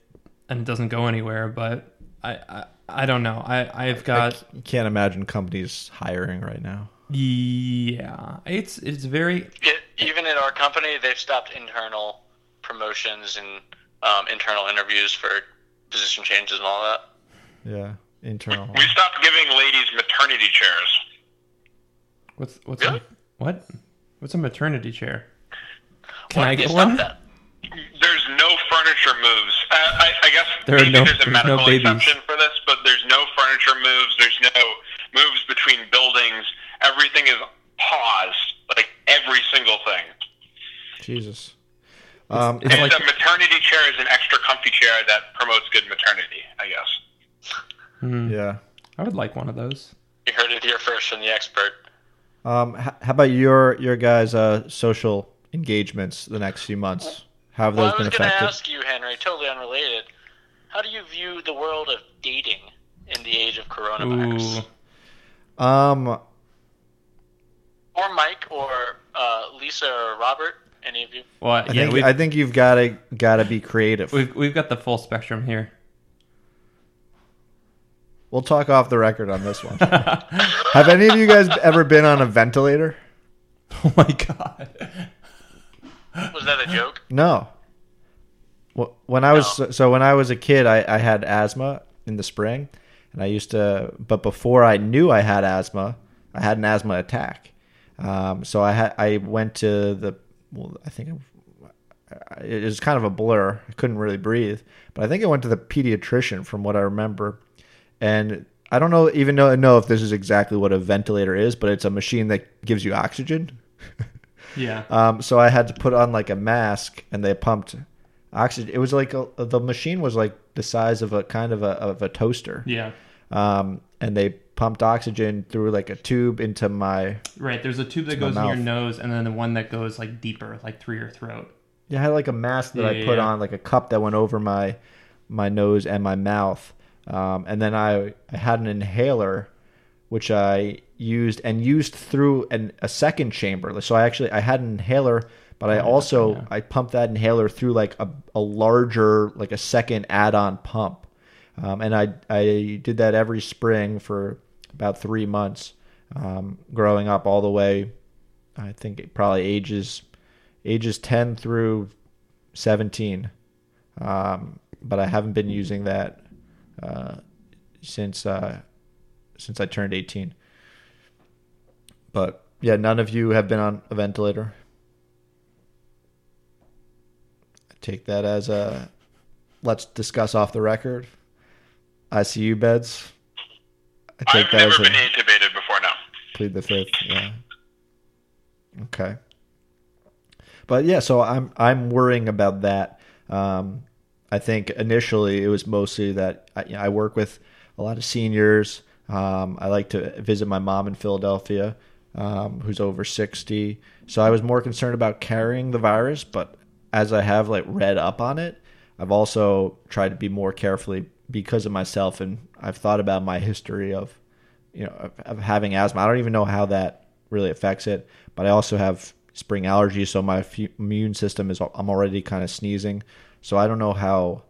and it doesn't go anywhere. But I I, I don't know. I I've got c- can't imagine companies hiring right now. yeah. It's it's very It, even at our company, they've stopped internal promotions and um, internal interviews for position changes and all that. Yeah, internal. We stopped giving ladies maternity chairs. what's what's Really? a, what what's a maternity chair? Can Why I get one? That? There's no furniture moves. Uh, I, I guess There are maybe no- there's a there's no babies. exception for this, but there's no furniture moves. There's no moves between buildings. Everything is paused, like every single thing. Jesus. Um, It's and like a maternity chair is an extra comfy chair that promotes good maternity, I guess. Hmm. yeah. I would like one of those. You heard it here first from the expert. Um, h- how about your your guys' uh, social engagements the next few months? How have Well, those been affected? I been was going to ask you, Henry, totally unrelated. How do you view the world of dating in the age of coronavirus? Ooh. Um, Or Mike, or uh, Lisa, or Robert? Any of you? Well, I yeah, think I think you've got to got to be creative. we've we've got the full spectrum here. We'll talk off the record on this one. have any of you guys ever been on a ventilator? Oh my god. Was that a joke? No. Wh- When I was No. so when I was a kid, I, I had asthma in the spring, and I used to. But before I knew I had asthma, I had an asthma attack. Um, so I had I went to the. Well, I think I- it was kind of a blur. I couldn't really breathe, but I think I went to the pediatrician from what I remember, and I don't know even know know if this is exactly what a ventilator is, but it's a machine that gives you oxygen. Yeah. Um, so I had to put on like a mask, and they pumped oxygen. It was like a, the machine was like the size of a kind of a of a toaster, Yeah. um, and they pumped oxygen through like a tube into my. Right. There's a tube that goes in your nose, and then the one that goes like deeper, like through your throat. Yeah, I had like a mask that Yeah, I put yeah. on, like a cup that went over my my nose and my mouth, um, and then I I had an inhaler, which I used and used through an, a second chamber. So I actually I had an inhaler, but I Oh, also yeah. I pumped that inhaler through like a, a larger like a second add-on pump, um, and I I did that every spring for about three months, um, growing up all the way. I think it probably ages ages 10 through 17 um, but i haven't been using that uh, since uh, since i turned 18 but yeah none of you have been on a ventilator I take that as a let's discuss off the record icu beds i take I've that never as a been intubated before now. plead the fifth. Yeah. Okay. But yeah, so I'm I'm worrying about that. Um, I think initially it was mostly that I, you know, I work with a lot of seniors. Um, I like to visit my mom in Philadelphia, um, who's over sixty. So I was more concerned about carrying the virus, but as I have like read up on it, I've also tried to be more carefully because of myself, and I've thought about my history of you know of, of having asthma. I don't even know how that really affects it, but I also have spring allergies, so my fu- immune system is I'm already kind of sneezing. So I don't know how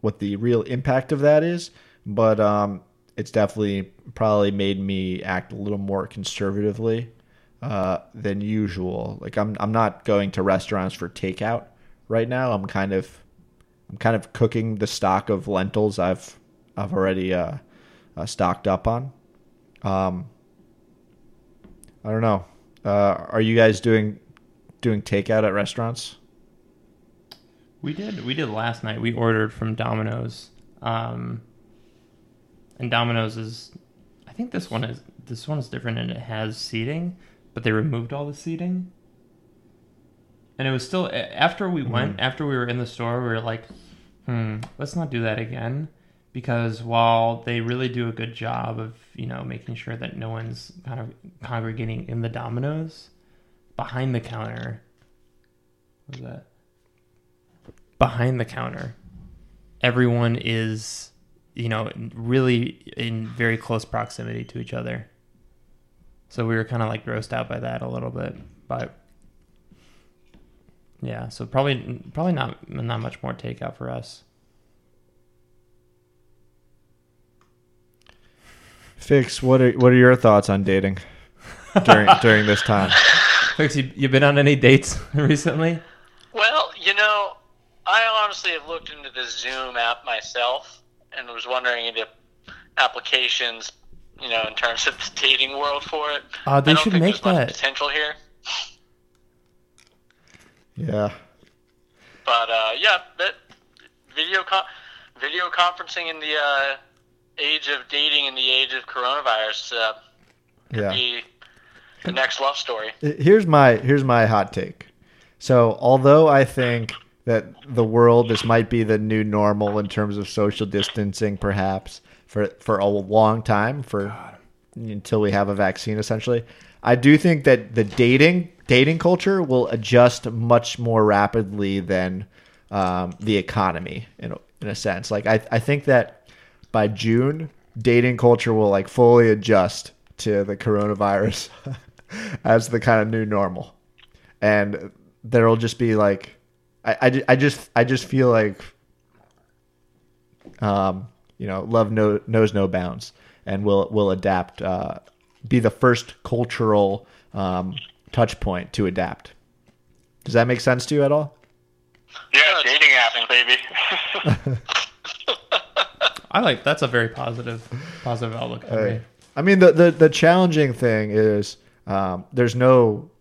what the real impact of that is, but um, it's definitely probably made me act a little more conservatively uh, than usual. Like I'm I'm not going to restaurants for takeout right now. I'm kind of I'm kind of cooking the stock of lentils I've I've already uh, uh, stocked up on. Um, I don't know. Uh, are you guys doing doing takeout at restaurants? We did. We did last night. We ordered from Domino's, um, and Domino's is. I think this one is this one is different and it has seating, but they removed all the seating. And it was still after we went after we were in the store, we were like, "Hmm, let's not do that again," because while they really do a good job of you know making sure that no one's kind of congregating in the Domino's, behind the counter. What was that? Behind the counter everyone is you know, really in very close proximity to each other. So we were kind of like grossed out by that a little bit, but yeah. So probably probably not not much more takeout for us. Fix, what are what are your thoughts on dating during during this time? Fix, you you been on any dates recently? Well, you know, I honestly have looked into the Zoom app myself and was wondering if applications, you know, in terms of the dating world for it. Uh, they I don't should think make that. potential here. Yeah. But uh, yeah, that video con- video conferencing in the uh, age of dating in the age of coronavirus uh, Yeah. be the next love story. Here's my here's my hot take. So, although I think that the world this might be the new normal in terms of social distancing perhaps for for a long time for until we have a vaccine essentially. I do think that the dating dating culture will adjust much more rapidly than um, the economy in a, in a sense. Like I I think that by June dating culture will like fully adjust to the coronavirus as the kind of new normal. And there'll just be like I, I, I just I just feel like um, you know, love no, knows no bounds, and will will adapt. Uh, be the first cultural um, touch point to adapt. Does that make sense to you at all? Yeah, Yeah, it's dating apps, baby. I like that's a very positive positive outlook. for me. I mean, the, the the challenging thing is um, there's no i-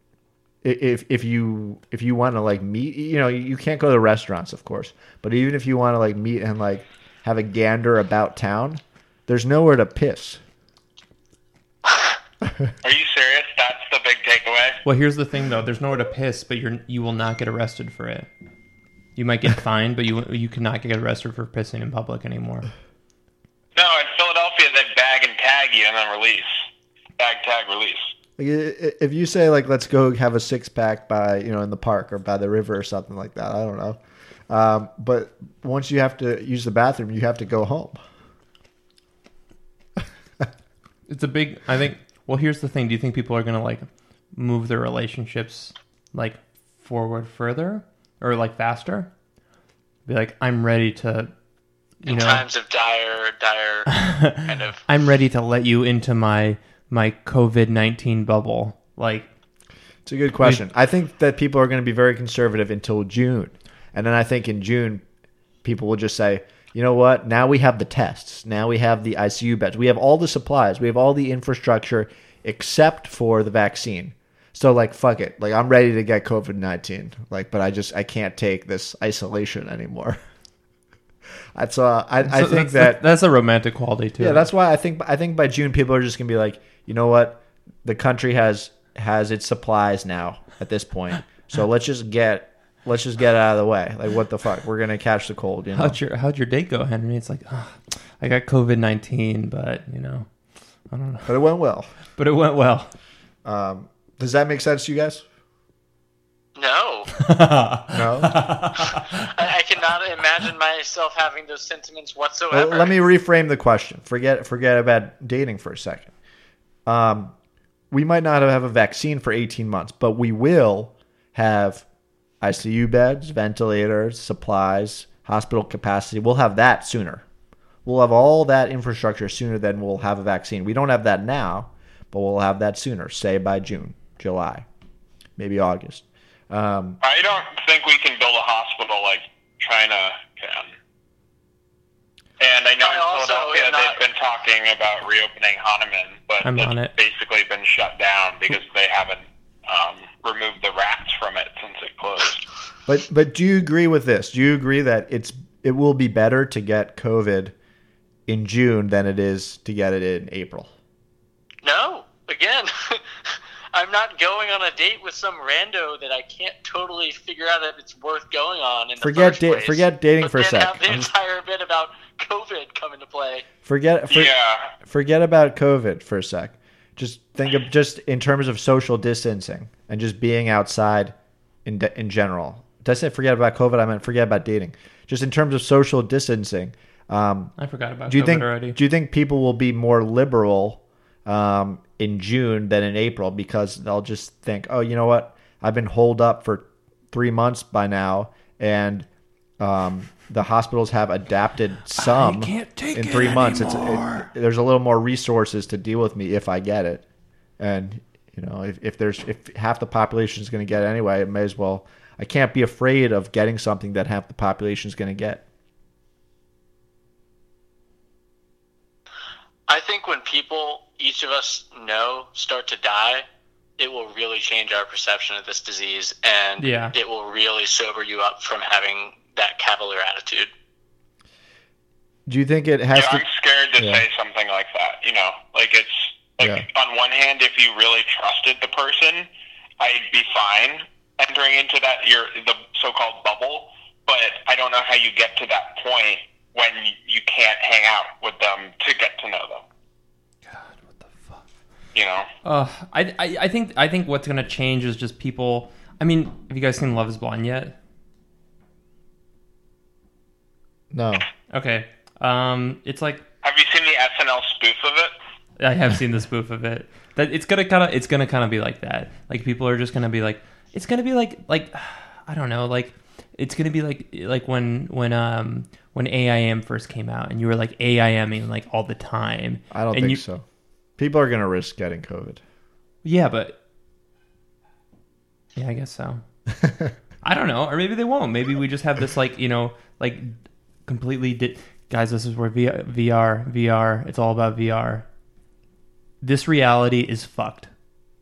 if if you if you want to like meet, you know, you can't go to restaurants, of course, but even if you want to like meet and like have a gander about town, there's nowhere to piss. Are you serious? That's the big takeaway. Well, here's the thing though. There's nowhere to piss, but you're you will not get arrested for it. You might get fined, but you you cannot get arrested for pissing in public anymore. No, in Philadelphia, they bag and tag you and then release. Bag, tag, release. Like, i- i- if you say like let's go have a six pack by you know in the park or by the river or something like that, I don't know. Um, but once you have to use the bathroom, you have to go home. It's a big. I think. Well, here's the thing. Do you think people are gonna like move their relationships like forward further or like faster? Be like, I'm ready to, you In know, times of dire, dire kind of. I'm ready to let you into my my COVID nineteen bubble. Like, It's a good question. I think that people are going to be very conservative until June. And then I think in June, people will just say, you know what? Now we have the tests. Now we have the ICU beds. We have all the supplies. We have all the infrastructure except for the vaccine. So, like, fuck it. Like, I'm ready to get COVID 19. Like, but I just, I can't take this isolation anymore. That's, uh, I, I think that's, that that's a romantic quality too. yeah, that's why I think I think by June people are just gonna be like, you know what, the country has has its supplies now at this point, so let's just get let's just get out of the way. Like, what the fuck, we're gonna catch the cold, you know? How'd your How'd your date go, Henry? It's like, ah, I got COVID nineteen, but you know, I don't know, But it went well. but it went well. Um, does that make sense to you guys? No, No. I, I cannot imagine myself having those sentiments whatsoever. Well, let me reframe the question. Forget forget about dating for a second. Um, we might not have a vaccine for 18 months, but we will have ICU beds, ventilators, supplies, hospital capacity. We'll have that sooner. We'll have all that infrastructure sooner than we'll have a vaccine. We don't have that now, but we'll have that sooner, say by June, July, maybe August. Um, I don't think we can build a hospital like China can. And I know I in Philadelphia not- they've been talking about reopening Hahnemann, but I'm it's on it. basically been shut down because they haven't um, removed the rats from it since it closed. But but do you agree with this? Do you agree that it's it will be better to get COVID in June than it is to get it in April? No, again, I'm not going on a date with some rando that I can't totally figure out if it's worth going on. In the Forget first da- place. forget dating But for a sec. Have the I'm entire bit about COVID come into play. Forget for, yeah, forget about COVID for a sec. Just think of just in terms of social distancing and just being outside in de- in general. Did I say forget about COVID? I meant forget about dating. Just in terms of social distancing, Um, I forgot about do you COVID think already. do you think people will be more liberal um, in June than in April because they'll just think, oh, you know what, I've been holed up for three months by now, and um, the hospitals have adapted some can't take in it three months. It's it, there's a little more resources to deal with me if I get it, and you know if, if there's if half the population is going to get it anyway, it may as well. I can't be afraid of getting something that half the population is going to get. I think when people, each of us know, start to die, it will really change our perception of this disease, and Yeah. it will really sober you up from having that cavalier attitude. Do you think it has Yeah, to? I'm scared to Yeah. say something like that. You know, like it's like Yeah. on one hand, if you really trusted the person, I'd be fine entering into that your the so-called bubble. But I don't know how you get to that point when you can't hang out with them to get to know them. God, what the fuck? You know, Uh, I, I I think I think what's gonna change is just people. I mean, have you guys seen Love Is Blind yet? No. Okay. Um, it's like have you seen the SNL spoof of it? I have seen the spoof of it. That it's gonna kind of it's gonna kind of be like that. Like people are just gonna be like it's gonna be like like I don't know like it's gonna be like like when when um when AIM first came out and you were like AIMing like all the time. I don't and think you, so. People are going to risk getting COVID. Yeah, but yeah, I guess so. I don't know, or maybe they won't. Maybe we just have this like you know like completely di- guys. This is where VR VR. It's all about VR. This reality is fucked.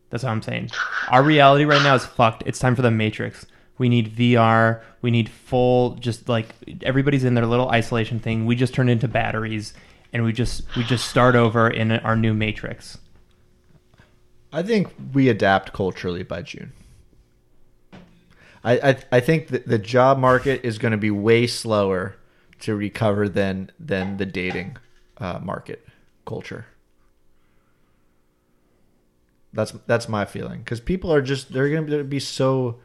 That's what I'm saying. Our reality right now is fucked. It's time for the Matrix. We need VR. We need full, just like everybody's in their little isolation thing. We just turn into batteries, and we just we just start over in our new Matrix. I think we adapt culturally by June. I I, I think that the job market is going to be way slower to recover than than the dating uh, market culture. That's that's my feeling because people are just they're going to be so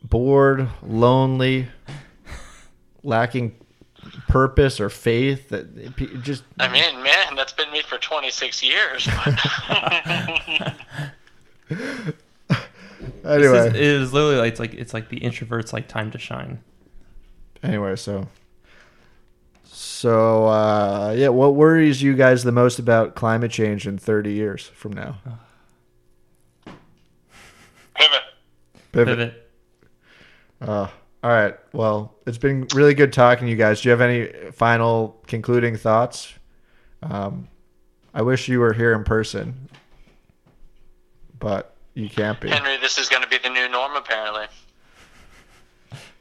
bored, lonely, lacking purpose or faith that it just I mean, man, that's been me for 26 years. anyway. Is, it is literally like, it's like it's like the introvert's like time to shine. anyway, so so uh, yeah, what worries you guys the most about climate change in 30 years from now? Pivot. Pivot. Pivot. Uh, all right. Well, it's been really good talking to you guys. Do you have any final concluding thoughts? Um, I wish you were here in person, but you can't be. Henry, this is going to be the new norm, apparently.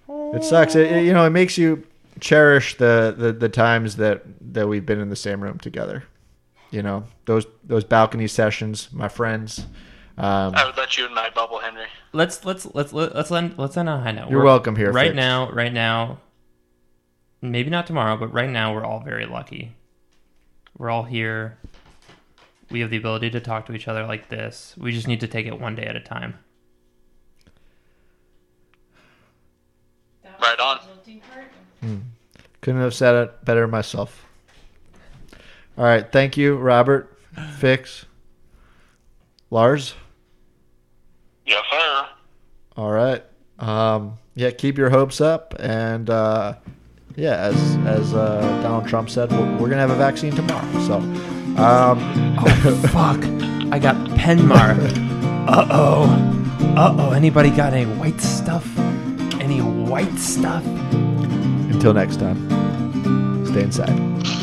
It sucks. It, it- you know, it makes you cherish the, the, the times that, that we've been in the same room together. You know, those those balcony sessions, my friends. Um, I would let you in my bubble, Henry. Let's let's let's let's end let's end on a high note. You're We're- welcome here, Right Fix. now, right now. Maybe not tomorrow, but right now we're all very lucky. We're all here. We have the ability to talk to each other like this. We just need to take it one day at a time. Right on. the jolting part. Couldn't have said it better myself. All right, thank you, Robert, Fix, Lars. Yes, sir. All right, um, yeah, keep your hopes up, and uh, yeah, as as uh, Donald Trump said, we're, we're gonna have a vaccine tomorrow. So, um, Oh fuck! I got Penmar. Uh oh. Uh oh. Anybody got any white stuff? Any white stuff? until next time, stay inside.